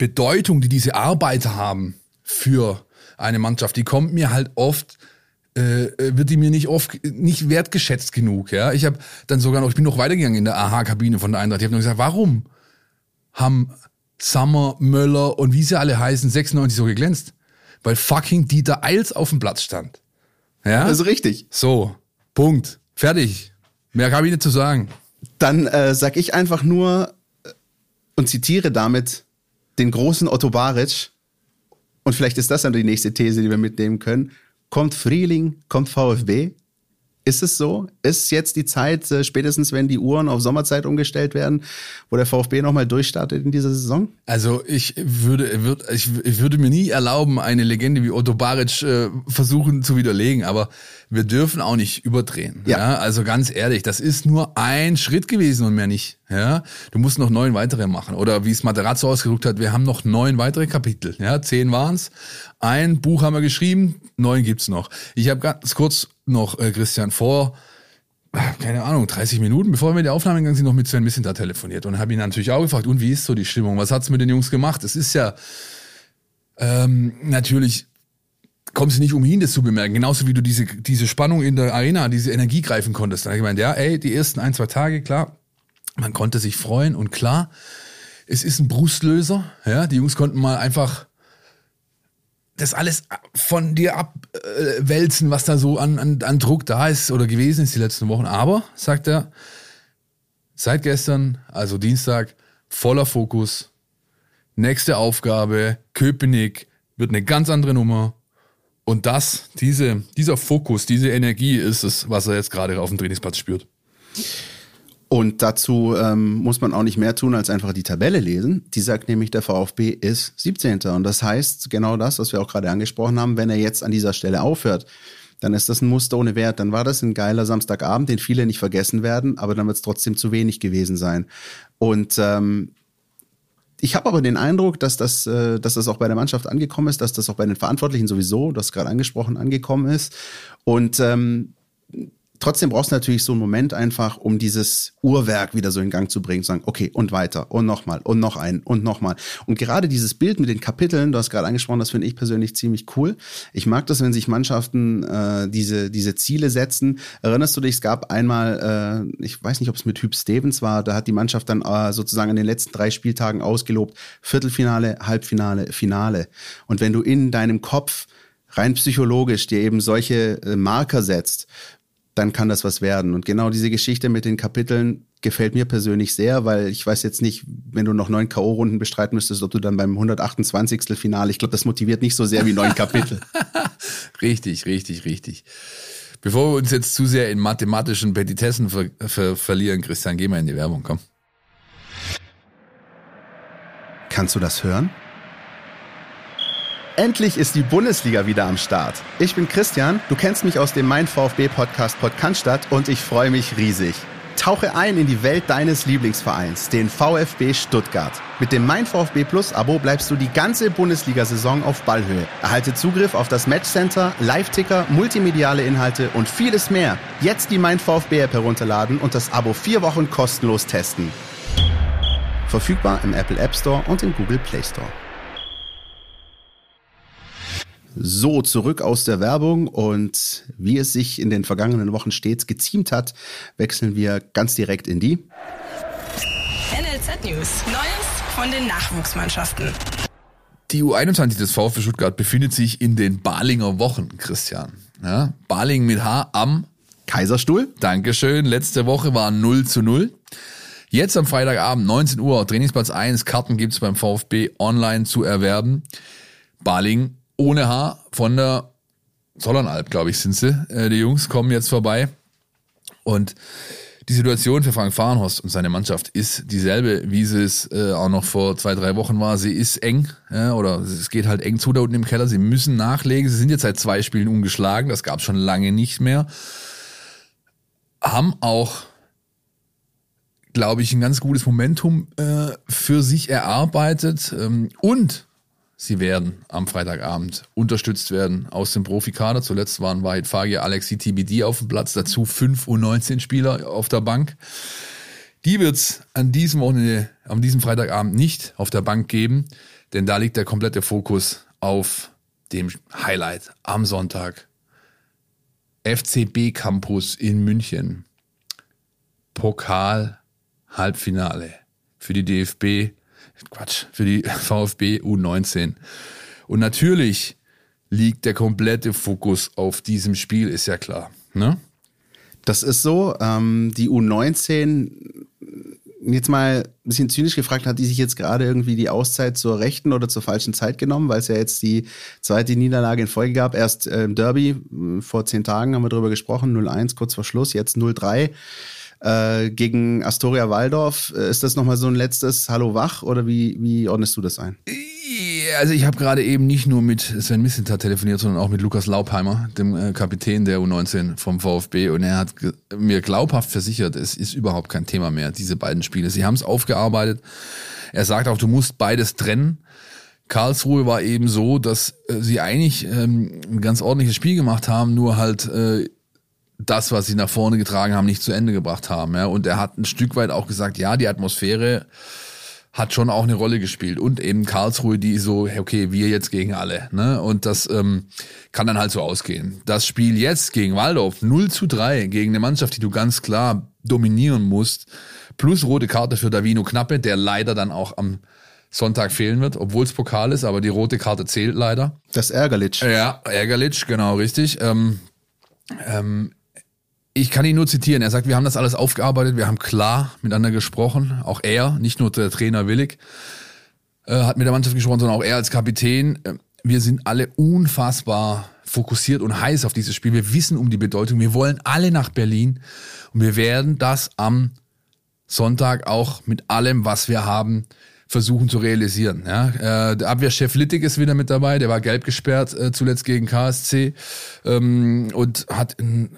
Bedeutung, die diese Arbeiter haben für eine Mannschaft, die kommt mir halt oft äh, äh, wird die mir nicht oft nicht wertgeschätzt genug. Ja, ich habe dann sogar noch, ich bin noch weitergegangen in der AHA-Kabine von der Eintracht. Ich habe noch gesagt, warum haben Summer, Möller und wie sie alle heißen 96 so geglänzt? Weil fucking Dieter Eils auf dem Platz stand. Ja, das ist richtig. So, Punkt, fertig. Mehr habe ich nicht zu sagen. Dann äh, sag ich einfach nur äh, und zitiere damit den großen Otto Baric. Und vielleicht ist das dann die nächste These, die wir mitnehmen können. Kommt Frühling, kommt VfB? Ist es so? Ist jetzt die Zeit, äh, spätestens wenn die Uhren auf Sommerzeit umgestellt werden, wo der VfB nochmal durchstartet in dieser Saison? Also ich würde, würd, ich, ich würde mir nie erlauben, eine Legende wie Otto Baric äh, versuchen zu widerlegen, aber wir dürfen auch nicht überdrehen. Ja. ja. Also ganz ehrlich, das ist nur ein Schritt gewesen und mehr nicht. Ja, du musst noch neun weitere machen. Oder wie es Materazzo ausgedrückt hat, wir haben noch neun weitere Kapitel. Ja, zehn waren's. Ein Buch haben wir geschrieben, neun gibt's noch. Ich habe ganz kurz noch, äh, Christian, vor, keine Ahnung, 30 Minuten, bevor wir die Aufnahme gegangen sind, noch mit Sven Bisschen da telefoniert und habe ihn natürlich auch gefragt, und wie ist so die Stimmung? Was hat's mit den Jungs gemacht? Es ist ja ähm, natürlich kommst du nicht umhin, das zu bemerken. Genauso wie du diese, diese Spannung in der Arena, diese Energie greifen konntest. Dann habe ich gemeint, ja, ey, die ersten ein, zwei Tage, klar, man konnte sich freuen und klar, es ist ein Brustlöser. Ja, die Jungs konnten mal einfach das alles von dir abwälzen, was da so an, an, an Druck da ist oder gewesen ist die letzten Wochen. Aber, sagt er, seit gestern, also Dienstag, voller Fokus. Nächste Aufgabe, Köpenick, wird eine ganz andere Nummer. Und das, diese, dieser Fokus, diese Energie ist es, was er jetzt gerade auf dem Trainingsplatz spürt. Und dazu ähm, muss man auch nicht mehr tun, als einfach die Tabelle lesen. Die sagt nämlich, der VfB ist 17. Und das heißt genau das, was wir auch gerade angesprochen haben, wenn er jetzt an dieser Stelle aufhört, dann ist das ein Muster ohne Wert. Dann war das ein geiler Samstagabend, den viele nicht vergessen werden, aber dann wird es trotzdem zu wenig gewesen sein. Und ähm, ich habe aber den Eindruck, dass das, äh, dass das auch bei der Mannschaft angekommen ist, dass das auch bei den Verantwortlichen sowieso, das gerade angesprochen, angekommen ist. Und ähm, trotzdem brauchst du natürlich so einen Moment einfach, um dieses Uhrwerk wieder so in Gang zu bringen, zu sagen, okay, und weiter, und nochmal, und noch ein, und nochmal. Und gerade dieses Bild mit den Kapiteln, du hast gerade angesprochen, das finde ich persönlich ziemlich cool. Ich mag das, wenn sich Mannschaften äh, diese, diese Ziele setzen. Erinnerst du dich, es gab einmal, äh, ich weiß nicht, ob es mit Typ Stevens war, da hat die Mannschaft dann äh, sozusagen in den letzten drei Spieltagen ausgelobt, Viertelfinale, Halbfinale, Finale. Und wenn du in deinem Kopf rein psychologisch dir eben solche äh, Marker setzt, dann kann das was werden. Und genau diese Geschichte mit den Kapiteln gefällt mir persönlich sehr, weil ich weiß jetzt nicht, wenn du noch neun K.O.-Runden bestreiten müsstest, ob du dann beim 128. Finale, ich glaube, das motiviert nicht so sehr wie neun Kapitel. richtig, richtig, richtig. Bevor wir uns jetzt zu sehr in mathematischen Petitessen ver ver verlieren, Christian, geh mal in die Werbung, komm. Kannst du das hören? Endlich ist die Bundesliga wieder am Start. Ich bin Christian, du kennst mich aus dem Mein VfB Podcast Podcast und ich freue mich riesig. Tauche ein in die Welt deines Lieblingsvereins, den VfB Stuttgart. Mit dem Mein VfB Plus Abo bleibst du die ganze Bundesliga-Saison auf Ballhöhe. Erhalte Zugriff auf das Matchcenter, Live-Ticker, multimediale Inhalte und vieles mehr. Jetzt die Mein VfB App herunterladen und das Abo vier Wochen kostenlos testen. Verfügbar im Apple App Store und im Google Play Store. So, zurück aus der Werbung und wie es sich in den vergangenen Wochen stets geziemt hat, wechseln wir ganz direkt in die NLZ News. Neues von den Nachwuchsmannschaften. Die U21 des VfB Stuttgart befindet sich in den Balinger Wochen, Christian. Ja, Baling mit H am Kaiserstuhl. Dankeschön. Letzte Woche war 0 zu 0. Jetzt am Freitagabend, 19 Uhr, Trainingsplatz 1. Karten gibt's beim VfB online zu erwerben. Baling ohne Haar von der Zollernalb, glaube ich, sind sie. Äh, die Jungs kommen jetzt vorbei. Und die Situation für Frank Fahrenhorst und seine Mannschaft ist dieselbe, wie sie es äh, auch noch vor zwei, drei Wochen war. Sie ist eng, ja, oder es geht halt eng zu da unten im Keller. Sie müssen nachlegen. Sie sind jetzt seit zwei Spielen ungeschlagen. Das gab es schon lange nicht mehr. Haben auch, glaube ich, ein ganz gutes Momentum äh, für sich erarbeitet. Ähm, und Sie werden am Freitagabend unterstützt werden aus dem Profikader. Zuletzt waren Wahid Fagi, Alexi TBD auf dem Platz, dazu 5 U19 Spieler auf der Bank. Die wird's an diesem Wochenende, an diesem Freitagabend nicht auf der Bank geben, denn da liegt der komplette Fokus auf dem Highlight am Sonntag. FCB Campus in München. Pokal Halbfinale für die DFB Quatsch, für die VfB U19. Und natürlich liegt der komplette Fokus auf diesem Spiel, ist ja klar. Ne? Das ist so. Ähm, die U19, jetzt mal ein bisschen zynisch gefragt, hat die sich jetzt gerade irgendwie die Auszeit zur rechten oder zur falschen Zeit genommen, weil es ja jetzt die zweite Niederlage in Folge gab. Erst äh, Derby, äh, vor zehn Tagen haben wir darüber gesprochen, 0-1 kurz vor Schluss, jetzt 0-3. Äh, gegen Astoria Waldorf, äh, ist das nochmal so ein letztes Hallo wach oder wie, wie ordnest du das ein? Also ich habe gerade eben nicht nur mit Sven Missinter telefoniert, sondern auch mit Lukas Laupheimer, dem äh, Kapitän der U19 vom VfB und er hat mir glaubhaft versichert, es ist überhaupt kein Thema mehr, diese beiden Spiele. Sie haben es aufgearbeitet. Er sagt auch, du musst beides trennen. Karlsruhe war eben so, dass äh, sie eigentlich ähm, ein ganz ordentliches Spiel gemacht haben, nur halt äh, das, was sie nach vorne getragen haben, nicht zu Ende gebracht haben. Ja. Und er hat ein Stück weit auch gesagt, ja, die Atmosphäre hat schon auch eine Rolle gespielt. Und eben Karlsruhe, die so, okay, wir jetzt gegen alle. Ne? Und das ähm, kann dann halt so ausgehen. Das Spiel jetzt gegen Waldorf, 0 zu 3, gegen eine Mannschaft, die du ganz klar dominieren musst, plus rote Karte für Davino Knappe, der leider dann auch am Sonntag fehlen wird, obwohl es Pokal ist, aber die rote Karte zählt leider. Das Ärgerlich. Ja, Ärgerlich, genau, richtig. Ähm, ähm, ich kann ihn nur zitieren. Er sagt, wir haben das alles aufgearbeitet, wir haben klar miteinander gesprochen. Auch er, nicht nur der Trainer Willig, äh, hat mit der Mannschaft gesprochen, sondern auch er als Kapitän. Äh, wir sind alle unfassbar fokussiert und heiß auf dieses Spiel. Wir wissen um die Bedeutung. Wir wollen alle nach Berlin und wir werden das am Sonntag auch mit allem, was wir haben, versuchen zu realisieren. Ja, äh, der Abwehrchef Littig ist wieder mit dabei, der war gelb gesperrt äh, zuletzt gegen KSC ähm, und hat in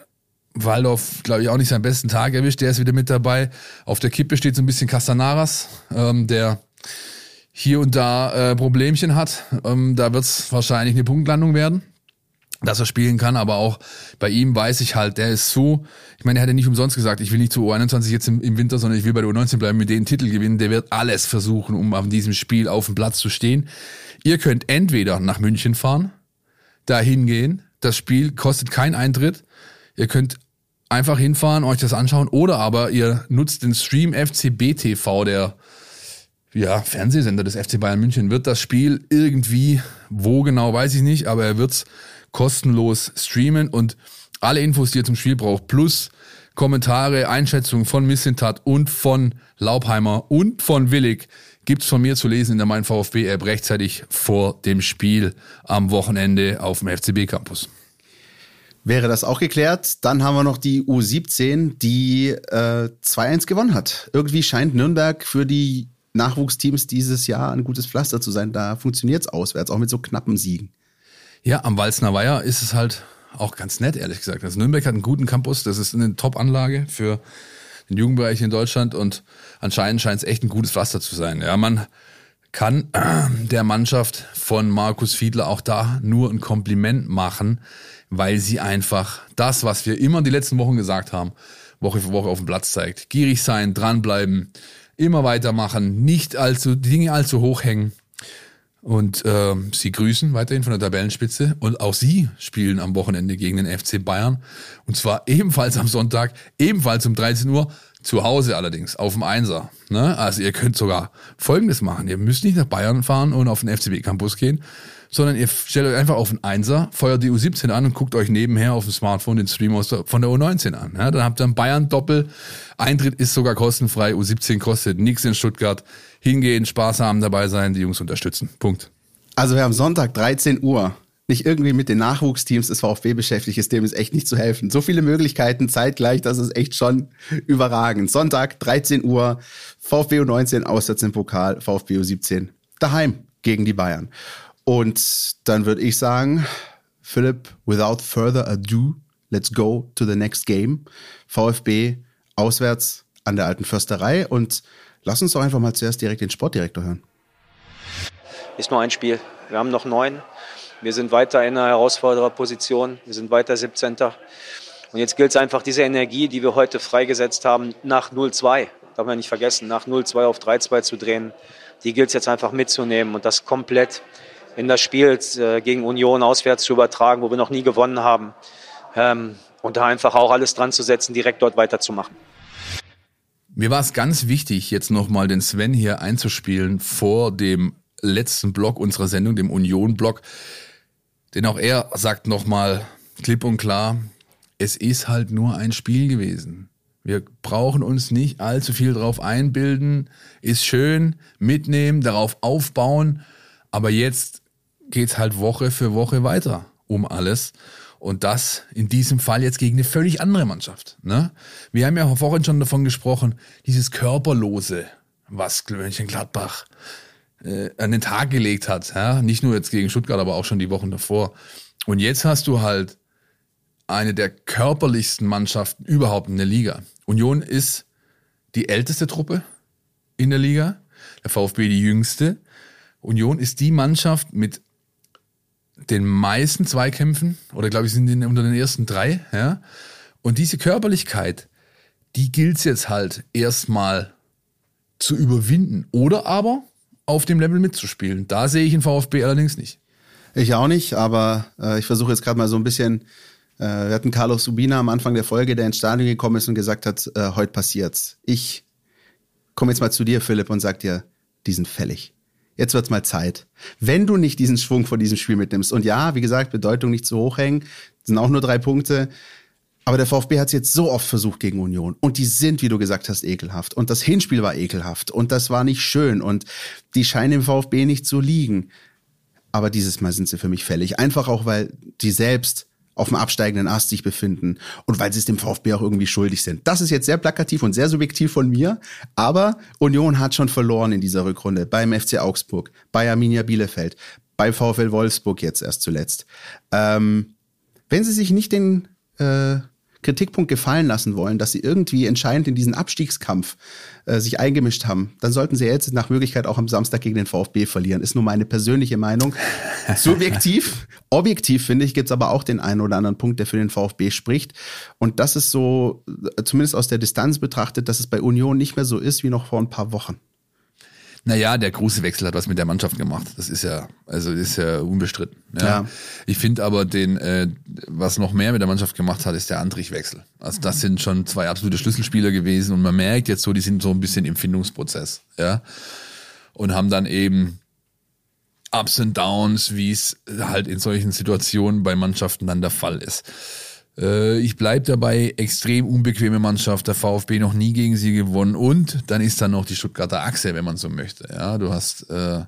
Waldorf, glaube ich, auch nicht seinen besten Tag erwischt. Der ist wieder mit dabei. Auf der Kippe steht so ein bisschen Castanaras, ähm, der hier und da äh, Problemchen hat. Ähm, da wird es wahrscheinlich eine Punktlandung werden, dass er spielen kann. Aber auch bei ihm weiß ich halt, der ist so, ich meine, er hat ja nicht umsonst gesagt, ich will nicht zu U21 jetzt im, im Winter, sondern ich will bei der U19 bleiben, mit den Titel gewinnen. Der wird alles versuchen, um an diesem Spiel auf dem Platz zu stehen. Ihr könnt entweder nach München fahren, da hingehen. Das Spiel kostet keinen Eintritt Ihr könnt einfach hinfahren, euch das anschauen oder aber ihr nutzt den Stream FCB TV, der ja, Fernsehsender des FC Bayern München, wird das Spiel irgendwie, wo genau weiß ich nicht, aber er wird's kostenlos streamen und Alle Infos, die ihr zum Spiel braucht, plus Kommentare, Einschätzungen von Missentat und von Laubheimer und von Willig gibt's von mir zu lesen in der Mein VfB App rechtzeitig vor dem Spiel am Wochenende auf dem FCB Campus. Wäre das auch geklärt, dann haben wir noch die U17, die äh, 2-1 gewonnen hat. Irgendwie scheint Nürnberg für die Nachwuchsteams dieses Jahr ein gutes Pflaster zu sein. Da funktioniert's auswärts, auch mit so knappen Siegen. Ja, am Walzner Weiher ist es halt auch ganz nett, ehrlich gesagt. Also Nürnberg hat einen guten Campus, das ist eine Top-Anlage für den Jugendbereich in Deutschland und anscheinend scheint es echt ein gutes Pflaster zu sein. Ja, man kann der Mannschaft von Markus Fiedler auch da nur ein Kompliment machen, weil sie einfach das, was wir immer die letzten Wochen gesagt haben, Woche für Woche auf dem Platz zeigt. Gierig sein, dranbleiben, immer weitermachen, nicht allzu, die Dinge allzu hoch hängen. Und äh, sie grüßen weiterhin von der Tabellenspitze. Und auch sie spielen am Wochenende gegen den FC Bayern. Und zwar ebenfalls am Sonntag, ebenfalls um 13 Uhr. Zu Hause allerdings, auf dem Einser. Ne? Also ihr könnt sogar Folgendes machen. Ihr müsst nicht nach Bayern fahren und auf den FCB-Campus gehen, sondern ihr stellt euch einfach auf den Einser, feuert die U17 an und guckt euch nebenher auf dem Smartphone den Stream aus der, von der U19 an. Ja? Dann habt ihr einen Bayern-Doppel. Eintritt ist sogar kostenfrei. U17 kostet nichts in Stuttgart. Hingehen, Spaß haben, dabei sein, die Jungs unterstützen. Punkt. Also wer am Sonntag 13 Uhr nicht irgendwie mit den Nachwuchsteams des VfB beschäftigt ist, dem ist echt nicht zu helfen. So viele Möglichkeiten zeitgleich, das ist echt schon überragend. Sonntag 13 Uhr, VfB U19 auswärts im Pokal, VfB U17 daheim gegen die Bayern. Und dann würde ich sagen, Philipp, without further ado, let's go to the next game. VfB auswärts an der alten Försterei und lass uns doch einfach mal zuerst direkt den Sportdirektor hören. Ist nur ein Spiel. Wir haben noch neun. Wir sind weiter in einer Herausfordererposition. Wir sind weiter 17. Und jetzt gilt es einfach, diese Energie, die wir heute freigesetzt haben, nach 0-2, darf man nicht vergessen, nach 0-2 auf 3-2 zu drehen, die gilt es jetzt einfach mitzunehmen und das komplett in das Spiel äh, gegen Union auswärts zu übertragen, wo wir noch nie gewonnen haben. Ähm, und da einfach auch alles dran zu setzen, direkt dort weiterzumachen. Mir war es ganz wichtig, jetzt nochmal den Sven hier einzuspielen vor dem letzten Block unserer Sendung, dem Union-Block. Denn auch er sagt nochmal klipp und klar, es ist halt nur ein Spiel gewesen. Wir brauchen uns nicht allzu viel drauf einbilden. Ist schön, mitnehmen, darauf aufbauen. Aber jetzt geht's halt Woche für Woche weiter um alles. Und das in diesem Fall jetzt gegen eine völlig andere Mannschaft. Ne? Wir haben ja vorhin schon davon gesprochen, dieses Körperlose, was Mönchengladbach äh, an den Tag gelegt hat. Ja? Nicht nur jetzt gegen Stuttgart, aber auch schon die Wochen davor. Und jetzt hast du halt eine der körperlichsten Mannschaften überhaupt in der Liga. Union ist die älteste Truppe in der Liga, der VfB die jüngste. Union ist die Mannschaft mit den meisten Zweikämpfen, oder glaube ich, sind die unter den ersten drei, ja. Und diese Körperlichkeit, die gilt es jetzt halt erstmal zu überwinden. Oder aber auf dem Level mitzuspielen. Da sehe ich den VfB allerdings nicht. Ich auch nicht, aber äh, ich versuche jetzt gerade mal so ein bisschen. Äh, wir hatten Carlos Subina am Anfang der Folge, der ins Stadion gekommen ist und gesagt hat, äh, heute passiert's. Ich komme jetzt mal zu dir, Philipp, und sag dir, die sind fällig. Jetzt wird's mal Zeit. Wenn du nicht diesen Schwung von diesem Spiel mitnimmst, und ja, wie gesagt, Bedeutung nicht zu hoch hängen, sind auch nur drei Punkte, aber der VfB hat es jetzt so oft versucht gegen Union. Und die sind, wie du gesagt hast, ekelhaft. Und das Hinspiel war ekelhaft. Und das war nicht schön. Und die scheinen im VfB nicht zu liegen. Aber dieses Mal sind sie für mich fällig. Einfach auch, weil die selbst auf dem absteigenden Ast sich befinden und weil sie es dem VfB auch irgendwie schuldig sind. Das ist jetzt sehr plakativ und sehr subjektiv von mir, aber Union hat schon verloren in dieser Rückrunde beim FC Augsburg, bei Arminia Bielefeld, bei VfL Wolfsburg jetzt erst zuletzt. Ähm, wenn sie sich nicht den äh, Kritikpunkt gefallen lassen wollen, dass sie irgendwie entscheidend in diesen Abstiegskampf äh, sich eingemischt haben, dann sollten sie jetzt nach Möglichkeit auch am Samstag gegen den VfB verlieren. Ist nur meine persönliche Meinung. Subjektiv, objektiv finde ich, gibt es aber auch den einen oder anderen Punkt, der für den VfB spricht. Und das ist so, äh, zumindest aus der Distanz betrachtet, dass es bei Union nicht mehr so ist wie noch vor ein paar Wochen. Naja, der große Wechsel hat was mit der Mannschaft gemacht. Das ist ja, also ist ja unbestritten. Ja. ja. Ich finde aber den, äh, was noch mehr mit der Mannschaft gemacht hat, ist der Antrich-Wechsel. Also das sind schon zwei absolute Schlüsselspieler gewesen und man merkt jetzt so, die sind so ein bisschen im Findungsprozess, ja. Und haben dann eben Ups und Downs, wie es halt in solchen Situationen bei Mannschaften dann der Fall ist. Äh, ich bleibe dabei, extrem unbequeme Mannschaft, der VfB noch nie gegen sie gewonnen und dann ist da noch die Stuttgarter Achse, wenn man so möchte. Ja, du hast äh,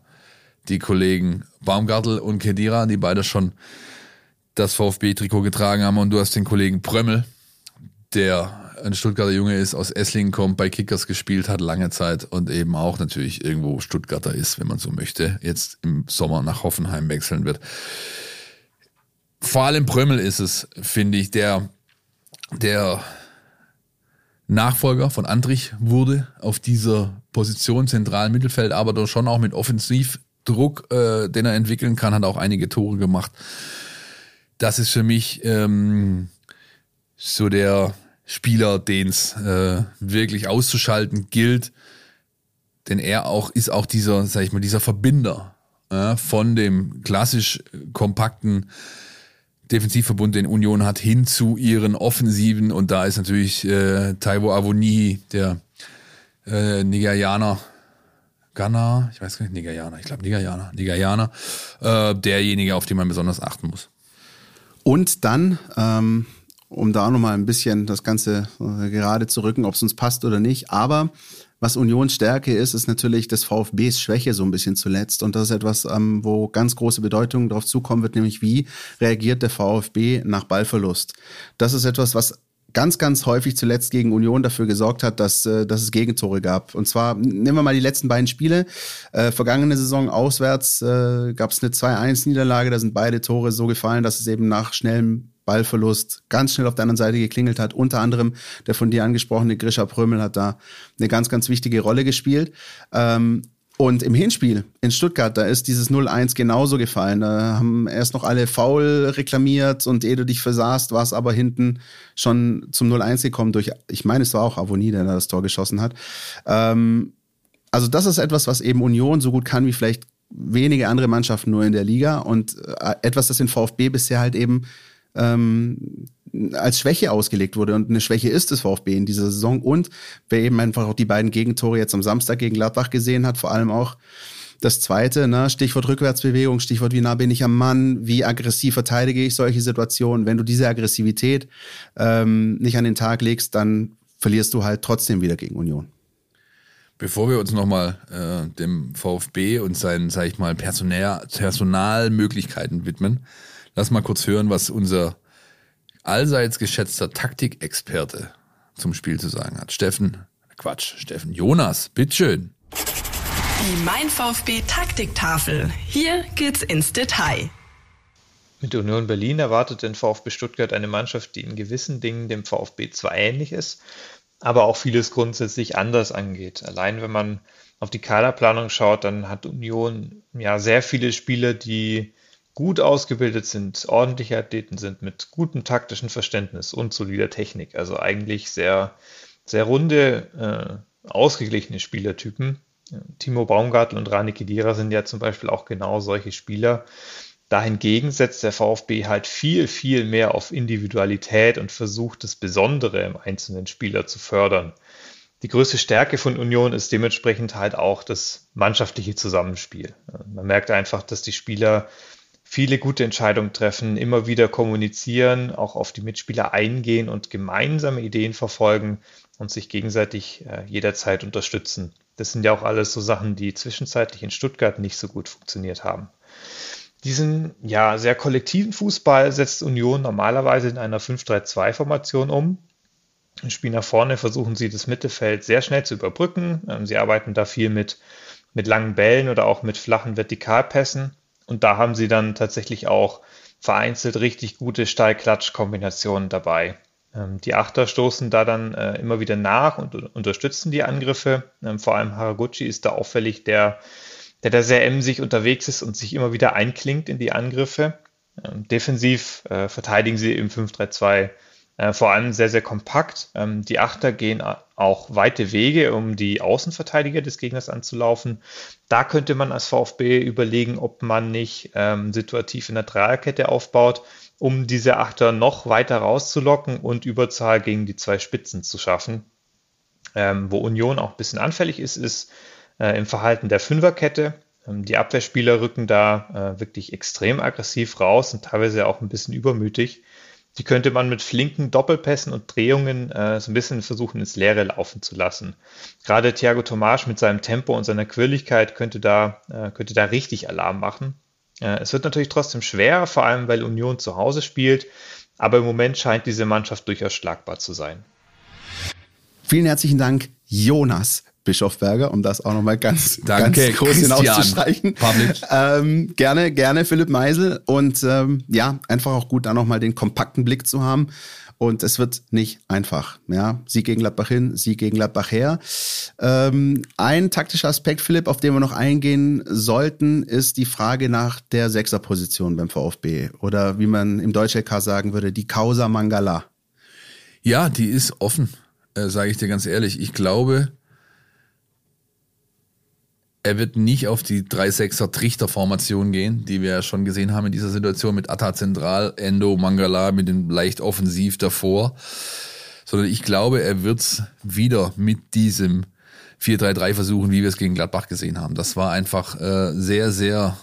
die Kollegen Baumgartel und Kedira, die beide schon das VfB-Trikot getragen haben und du hast den Kollegen Prömmel, der ein Stuttgarter Junge ist, aus Esslingen kommt, bei Kickers gespielt hat lange Zeit und eben auch natürlich irgendwo Stuttgarter ist, wenn man so möchte, jetzt im Sommer nach Hoffenheim wechseln wird. Vor allem Prömmel ist es, finde ich, der, der Nachfolger von Andrich wurde auf dieser Position zentralen Mittelfeld, aber doch schon auch mit Offensivdruck, äh, den er entwickeln kann, hat auch einige Tore gemacht. Das ist für mich ähm, so der Spieler, den es äh, wirklich auszuschalten gilt, denn er auch ist auch dieser, sag ich mal, dieser Verbinder äh, von dem klassisch kompakten Defensivverbund, den Union hat, hin zu ihren Offensiven und da ist natürlich äh, Taiwo Avoni, der äh, Nigerianer, Ghana, ich weiß gar nicht, Nigerianer, ich glaube Nigerianer, Nigerianer, äh, derjenige, auf den man besonders achten muss. Und dann ähm, um da nochmal ein bisschen das Ganze äh, gerade zu rücken, ob es uns passt oder nicht. Aber was Unions Stärke ist, ist natürlich des VfBs Schwäche so ein bisschen zuletzt. Und das ist etwas, ähm, wo ganz große Bedeutung darauf zukommen wird, nämlich wie reagiert der VfB nach Ballverlust. Das ist etwas, was ganz, ganz häufig zuletzt gegen Union dafür gesorgt hat, dass, äh, dass es Gegentore gab. Und zwar, nehmen wir mal die letzten beiden Spiele. Äh, vergangene Saison auswärts äh, gab es eine 2-1-Niederlage, da sind beide Tore so gefallen, dass es eben nach schnellem Ballverlust ganz schnell auf der anderen Seite geklingelt hat. Unter anderem der von dir angesprochene Grisha Prömel hat da eine ganz, ganz wichtige Rolle gespielt. Ähm, und im Hinspiel in Stuttgart, da ist dieses 0-1 genauso gefallen. Da haben erst noch alle faul reklamiert und ehe du dich versahst, war es aber hinten schon zum 0-1 gekommen durch, ich meine, es war auch Avoni, der da das Tor geschossen hat. Ähm, also das ist etwas, was eben Union so gut kann wie vielleicht wenige andere Mannschaften nur in der Liga und äh, etwas, das den VfB bisher halt eben ähm, als Schwäche ausgelegt wurde. Und eine Schwäche ist es VfB in dieser Saison. Und wer eben einfach auch die beiden Gegentore jetzt am Samstag gegen Gladbach gesehen hat, vor allem auch das zweite, ne, Stichwort Rückwärtsbewegung, Stichwort wie nah bin ich am Mann, wie aggressiv verteidige ich solche Situationen. Wenn du diese Aggressivität ähm, nicht an den Tag legst, dann verlierst du halt trotzdem wieder gegen Union. Bevor wir uns nochmal äh, dem VfB und seinen, sag ich mal, Personal, Personalmöglichkeiten widmen, Lass mal kurz hören, was unser allseits geschätzter Taktikexperte zum Spiel zu sagen hat. Steffen, Quatsch, Steffen, Jonas, bitteschön. Die Mein VfB Taktiktafel. Hier geht's ins Detail. Mit Union Berlin erwartet den VfB Stuttgart eine Mannschaft, die in gewissen Dingen dem VfB zwar ähnlich ist, aber auch vieles grundsätzlich anders angeht. Allein wenn man auf die Kaderplanung schaut, dann hat Union ja sehr viele Spieler, die gut ausgebildet sind, ordentliche Athleten sind mit gutem taktischen Verständnis und solider Technik. Also eigentlich sehr, sehr runde, äh, ausgeglichene Spielertypen. Timo Baumgartel und Rani Kedira sind ja zum Beispiel auch genau solche Spieler. Dahingegen setzt der VfB halt viel, viel mehr auf Individualität und versucht, das Besondere im einzelnen Spieler zu fördern. Die größte Stärke von Union ist dementsprechend halt auch das mannschaftliche Zusammenspiel. Man merkt einfach, dass die Spieler viele gute Entscheidungen treffen, immer wieder kommunizieren, auch auf die Mitspieler eingehen und gemeinsame Ideen verfolgen und sich gegenseitig äh, jederzeit unterstützen. Das sind ja auch alles so Sachen, die zwischenzeitlich in Stuttgart nicht so gut funktioniert haben. Diesen ja sehr kollektiven Fußball setzt Union normalerweise in einer 5-3-2-Formation um. Im Spiel nach vorne versuchen sie das Mittelfeld sehr schnell zu überbrücken. Ähm, sie arbeiten da viel mit, mit langen Bällen oder auch mit flachen Vertikalpässen und da haben sie dann tatsächlich auch vereinzelt richtig gute Steilklatsch-Kombinationen dabei. Ähm, die Achter stoßen da dann äh, immer wieder nach und unterstützen die Angriffe. Ähm, vor allem Haraguchi ist da auffällig, der, der da sehr emsig unterwegs ist und sich immer wieder einklingt in die Angriffe. Ähm, defensiv äh, verteidigen sie im 5-3-2 äh, vor allem sehr, sehr kompakt. Ähm, die Achter gehen auch weite Wege, um die Außenverteidiger des Gegners anzulaufen. Da könnte man als VfB überlegen, ob man nicht ähm, situativ in der Dreierkette aufbaut, um diese Achter noch weiter rauszulocken und Überzahl gegen die zwei Spitzen zu schaffen. Ähm, wo Union auch ein bisschen anfällig ist, ist äh, im Verhalten der Fünferkette. Ähm, die Abwehrspieler rücken da äh, wirklich extrem aggressiv raus und teilweise auch ein bisschen übermütig. Die könnte man mit flinken Doppelpässen und Drehungen äh, so ein bisschen versuchen, ins Leere laufen zu lassen. Gerade Thiago Tomasch mit seinem Tempo und seiner Quirligkeit könnte da, äh, könnte da richtig Alarm machen. Äh, es wird natürlich trotzdem schwer, vor allem weil Union zu Hause spielt, aber im Moment scheint diese Mannschaft durchaus schlagbar zu sein. Vielen herzlichen Dank, Jonas Bischofberger, um das auch nochmal ganz, Danke, ganz groß hinauszustreichen. Ähm, gerne, gerne Philipp Meisel und ähm, ja, einfach auch gut, da nochmal den kompakten Blick zu haben. Und es wird nicht einfach. Ja, Sieg gegen Gladbach hin, Sieg gegen Gladbach her. Ähm, ein taktischer Aspekt, Philipp, auf den wir noch eingehen sollten, ist die Frage nach der Sechserposition beim VfB. Oder wie man im Deutsch-LK sagen würde, die Causa Mangala. Ja, die ist offen, äh, sage ich dir ganz ehrlich. Ich glaube, er wird nicht auf die 3-6er Trichterformation gehen, die wir ja schon gesehen haben in dieser Situation mit Atta Zentral, Endo, Mangala mit dem leicht offensiv davor. Sondern ich glaube, er wird wieder mit diesem 4-3-3 versuchen, wie wir es gegen Gladbach gesehen haben. Das war einfach äh, sehr, sehr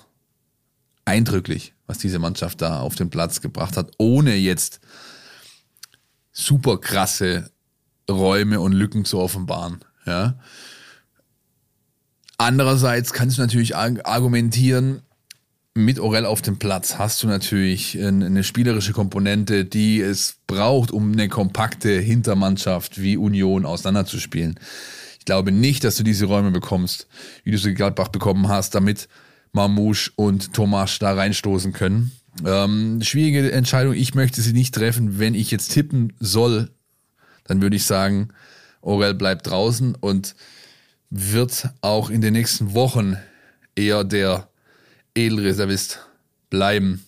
eindrücklich, was diese Mannschaft da auf den Platz gebracht hat, ohne jetzt super krasse Räume und Lücken zu offenbaren. Ja. Andererseits kannst du natürlich argumentieren, mit Orel auf dem Platz hast du natürlich eine spielerische Komponente, die es braucht, um eine kompakte Hintermannschaft wie Union auseinanderzuspielen. Ich glaube nicht, dass du diese Räume bekommst, wie du sie Gladbach bekommen hast, damit Mamouche und Tomasch da reinstoßen können. Ähm, schwierige Entscheidung. Ich möchte sie nicht treffen. Wenn ich jetzt tippen soll, dann würde ich sagen, Orel bleibt draußen und wird auch in den nächsten Wochen eher der Edelreservist bleiben,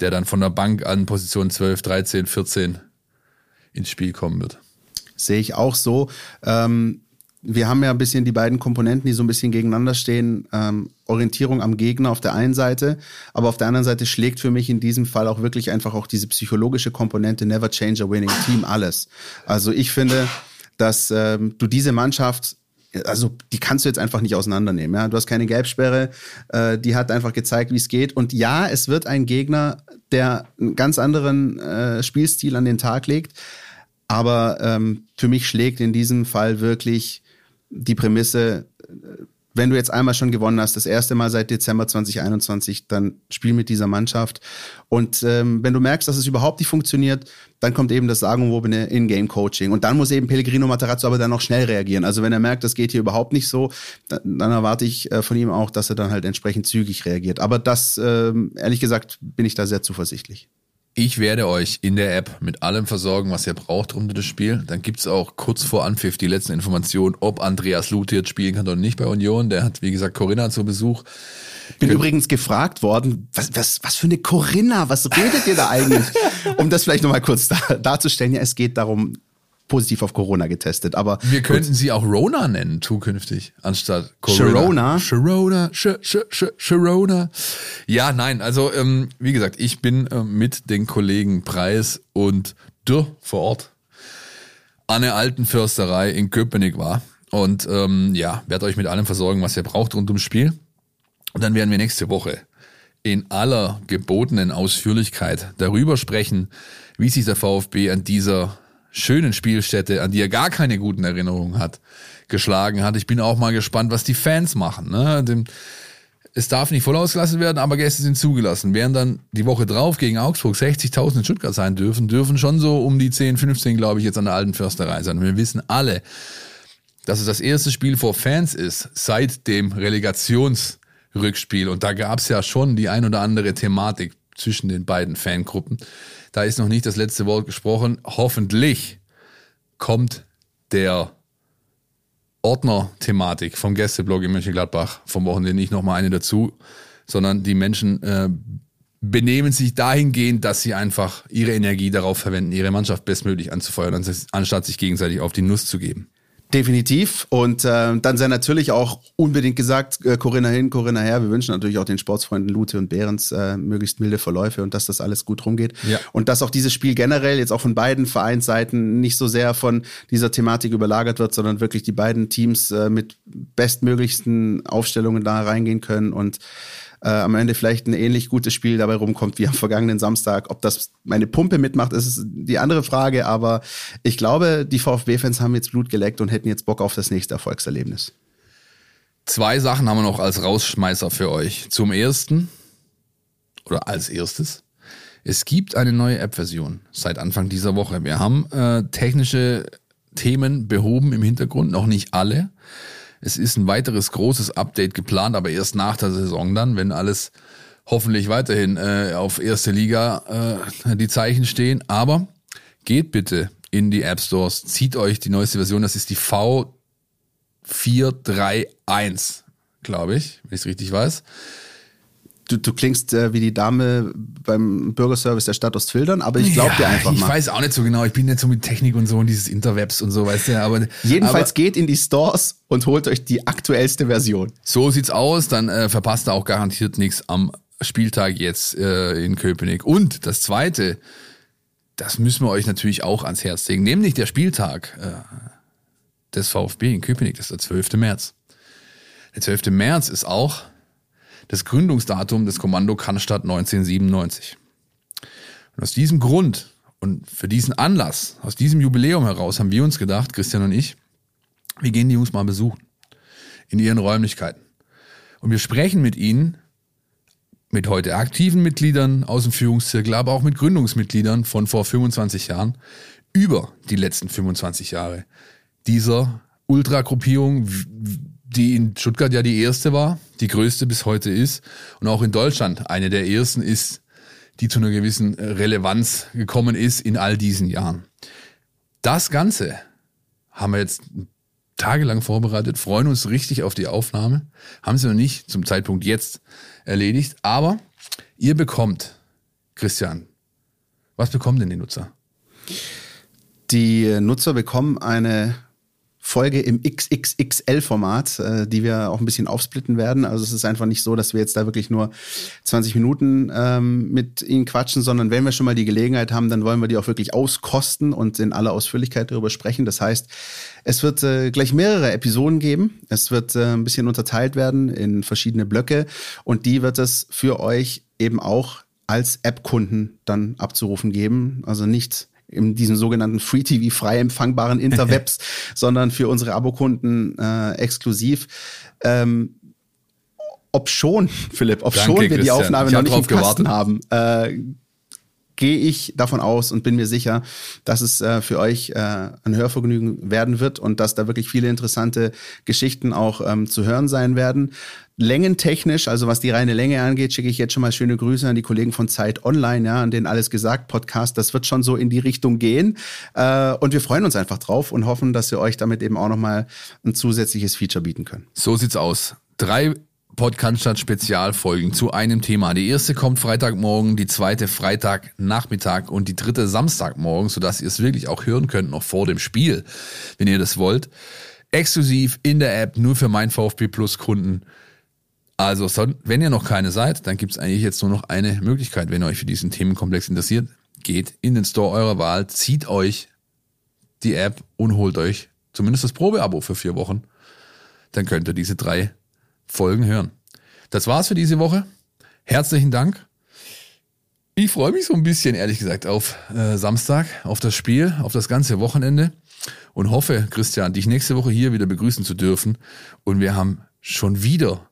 der dann von der Bank an Position 12, 13, 14 ins Spiel kommen wird. Sehe ich auch so. Ähm, wir haben ja ein bisschen die beiden Komponenten, die so ein bisschen gegeneinander stehen. Ähm, Orientierung am Gegner auf der einen Seite, aber auf der anderen Seite schlägt für mich in diesem Fall auch wirklich einfach auch diese psychologische Komponente Never Change a Winning Team alles. Also ich finde, dass ähm, du diese Mannschaft also die kannst du jetzt einfach nicht auseinandernehmen. Ja? Du hast keine Gelbsperre, äh, die hat einfach gezeigt, wie es geht. Und ja, es wird ein Gegner, der einen ganz anderen äh, Spielstil an den Tag legt. Aber ähm, für mich schlägt in diesem Fall wirklich die Prämisse, äh, wenn du jetzt einmal schon gewonnen hast, das erste Mal seit Dezember 2021, dann spiel mit dieser Mannschaft. Und ähm, wenn du merkst, dass es überhaupt nicht funktioniert, dann kommt eben das sagenwobene In-Game-Coaching. Und dann muss eben Pellegrino Matarazzo aber dann noch schnell reagieren. Also wenn er merkt, das geht hier überhaupt nicht so, dann, dann erwarte ich äh, von ihm auch, dass er dann halt entsprechend zügig reagiert. Aber das, ähm, ehrlich gesagt, bin ich da sehr zuversichtlich. Ich werde euch in der App mit allem versorgen, was ihr braucht rund um das Spiel. Dann gibt's auch kurz vor Anpfiff die letzten Informationen, ob Andreas Luth jetzt spielen kann oder nicht bei Union. Der hat, wie gesagt, Corinna zu Besuch. Bin Kön übrigens gefragt worden, was, was, was für eine Corinna, was redet ihr da eigentlich? um das vielleicht nochmal kurz da, darzustellen. Ja, es geht darum, positiv auf Corona getestet. Aber wir könnten gut. sie auch Rona nennen zukünftig anstatt Corona. Sharona, Sharona. Ja, nein. Also ähm, wie gesagt, ich bin äh, mit den Kollegen Preis und Dürr vor Ort an der alten Försterei in Köpenick war und ähm, ja, werde euch mit allem versorgen, was ihr braucht rund ums Spiel. Und dann werden wir nächste Woche in aller gebotenen Ausführlichkeit darüber sprechen, wie sich der VfB an dieser schönen Spielstätte, an die er gar keine guten Erinnerungen hat, geschlagen hat. Ich bin auch mal gespannt, was die Fans machen. Ne? es darf nicht voll ausgelassen werden, aber Gäste sind zugelassen. Während dann die Woche drauf gegen Augsburg 60.000 in Stuttgart sein dürfen, dürfen schon so um die 10, 15, glaube ich, jetzt an der alten Försterei sein. Und wir wissen alle, dass es das erste Spiel vor Fans ist seit dem Relegationsrückspiel. Und da gab es ja schon die ein oder andere Thematik zwischen den beiden Fangruppen. Da ist noch nicht das letzte Wort gesprochen. Hoffentlich kommt der Ordner-Thematik vom Gästeblog in Mönchengladbach vom Wochenende nicht nochmal eine dazu, sondern die Menschen äh, benehmen sich dahingehend, dass sie einfach ihre Energie darauf verwenden, ihre Mannschaft bestmöglich anzufeuern, anstatt sich gegenseitig auf die Nuss zu geben. Definitiv. Und äh, dann sei natürlich auch unbedingt gesagt, äh, Corinna hin, Corinna her. Wir wünschen natürlich auch den Sportsfreunden Lute und Behrens äh, möglichst milde Verläufe und dass das alles gut rumgeht. Ja. Und dass auch dieses Spiel generell jetzt auch von beiden Vereinsseiten nicht so sehr von dieser Thematik überlagert wird, sondern wirklich die beiden Teams äh, mit bestmöglichsten Aufstellungen da reingehen können und äh, am Ende vielleicht ein ähnlich gutes Spiel dabei rumkommt wie am vergangenen Samstag. Ob das meine Pumpe mitmacht, ist die andere Frage, aber ich glaube, die VfB-Fans haben jetzt Blut geleckt und hätten jetzt Bock auf das nächste Erfolgserlebnis. Zwei Sachen haben wir noch als Rausschmeißer für euch. Zum ersten, oder als erstes, es gibt eine neue App-Version seit Anfang dieser Woche. Wir haben äh, technische Themen behoben im Hintergrund, noch nicht alle. Es ist ein weiteres großes Update geplant, aber erst nach der Saison dann, wenn alles hoffentlich weiterhin äh, auf erste Liga äh, die Zeichen stehen. Aber geht bitte in die App Stores, zieht euch die neueste Version, das ist die V431, glaube ich, wenn ich es richtig weiß du, du klingst äh, wie die Dame beim Bürgerservice der Stadt Ostfildern, aber ich glaube ja, dir einfach ich mal. Ich weiß auch nicht so genau, ich bin nicht so mit Technik und so und dieses Interwebs und so, weißt du, aber. Jedenfalls aber, geht in die Stores und holt euch die aktuellste Version. So sieht's aus, dann äh, verpasst ihr auch garantiert nichts am Spieltag jetzt äh, in Köpenick. Und das zweite, das müssen wir euch natürlich auch ans Herz legen, nämlich der Spieltag äh, des VfB in Köpenick, das ist der 12. März. Der 12. März ist auch das Gründungsdatum des Kommando Cannstatt 1997. Und aus diesem Grund und für diesen Anlass, aus diesem Jubiläum heraus, haben wir uns gedacht, Christian und ich, wir gehen die Jungs mal besuchen. In ihren Räumlichkeiten. Und wir sprechen mit ihnen, mit heute aktiven Mitgliedern aus dem Führungszirkel, aber auch mit Gründungsmitgliedern von vor 25 Jahren, über die letzten 25 Jahre dieser Ultragruppierung, die in Stuttgart ja die erste war, die größte bis heute ist und auch in Deutschland eine der ersten ist, die zu einer gewissen Relevanz gekommen ist in all diesen Jahren. Das Ganze haben wir jetzt tagelang vorbereitet, freuen uns richtig auf die Aufnahme, haben sie noch nicht zum Zeitpunkt jetzt erledigt, aber ihr bekommt, Christian, was bekommen denn die Nutzer? Die Nutzer bekommen eine Folge im XXXL-Format, äh, die wir auch ein bisschen aufsplitten werden. Also es ist einfach nicht so, dass wir jetzt da wirklich nur 20 Minuten ähm, mit Ihnen quatschen, sondern wenn wir schon mal die Gelegenheit haben, dann wollen wir die auch wirklich auskosten und in aller Ausführlichkeit darüber sprechen. Das heißt, es wird äh, gleich mehrere Episoden geben. Es wird äh, ein bisschen unterteilt werden in verschiedene Blöcke und die wird es für euch eben auch als App-Kunden dann abzurufen geben. Also nicht in diesem sogenannten Free TV frei empfangbaren Interwebs, sondern für unsere Abokunden äh, exklusiv. Ähm, ob schon, Philipp, ob Danke, schon wir Christian. die Aufnahme noch nicht im Kasten haben, äh, gehe ich davon aus und bin mir sicher, dass es äh, für euch äh, ein Hörvergnügen werden wird und dass da wirklich viele interessante Geschichten auch ähm, zu hören sein werden. Längentechnisch, also was die reine Länge angeht, schicke ich jetzt schon mal schöne Grüße an die Kollegen von Zeit Online, ja, an den Alles gesagt Podcast. Das wird schon so in die Richtung gehen. Äh, und wir freuen uns einfach drauf und hoffen, dass wir euch damit eben auch nochmal ein zusätzliches Feature bieten können. So sieht's aus. Drei Podcast Spezialfolgen zu einem Thema. Die erste kommt Freitagmorgen, die zweite Freitagnachmittag und die dritte Samstagmorgen, sodass ihr es wirklich auch hören könnt noch vor dem Spiel, wenn ihr das wollt. Exklusiv in der App, nur für mein VfB Plus Kunden. Also, wenn ihr noch keine seid, dann gibt es eigentlich jetzt nur noch eine Möglichkeit, wenn ihr euch für diesen Themenkomplex interessiert. Geht in den Store eurer Wahl, zieht euch die App und holt euch zumindest das Probeabo für vier Wochen. Dann könnt ihr diese drei Folgen hören. Das war's für diese Woche. Herzlichen Dank. Ich freue mich so ein bisschen, ehrlich gesagt, auf äh, Samstag, auf das Spiel, auf das ganze Wochenende und hoffe, Christian, dich nächste Woche hier wieder begrüßen zu dürfen. Und wir haben schon wieder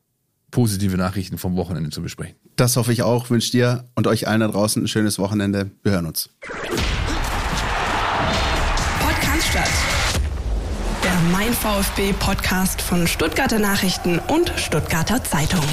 positive Nachrichten vom Wochenende zu besprechen. Das hoffe ich auch. Wünsche dir und euch allen da draußen ein schönes Wochenende. Wir hören uns. Podcast statt. Der Mein VfB Podcast von Stuttgarter Nachrichten und Stuttgarter Zeitung.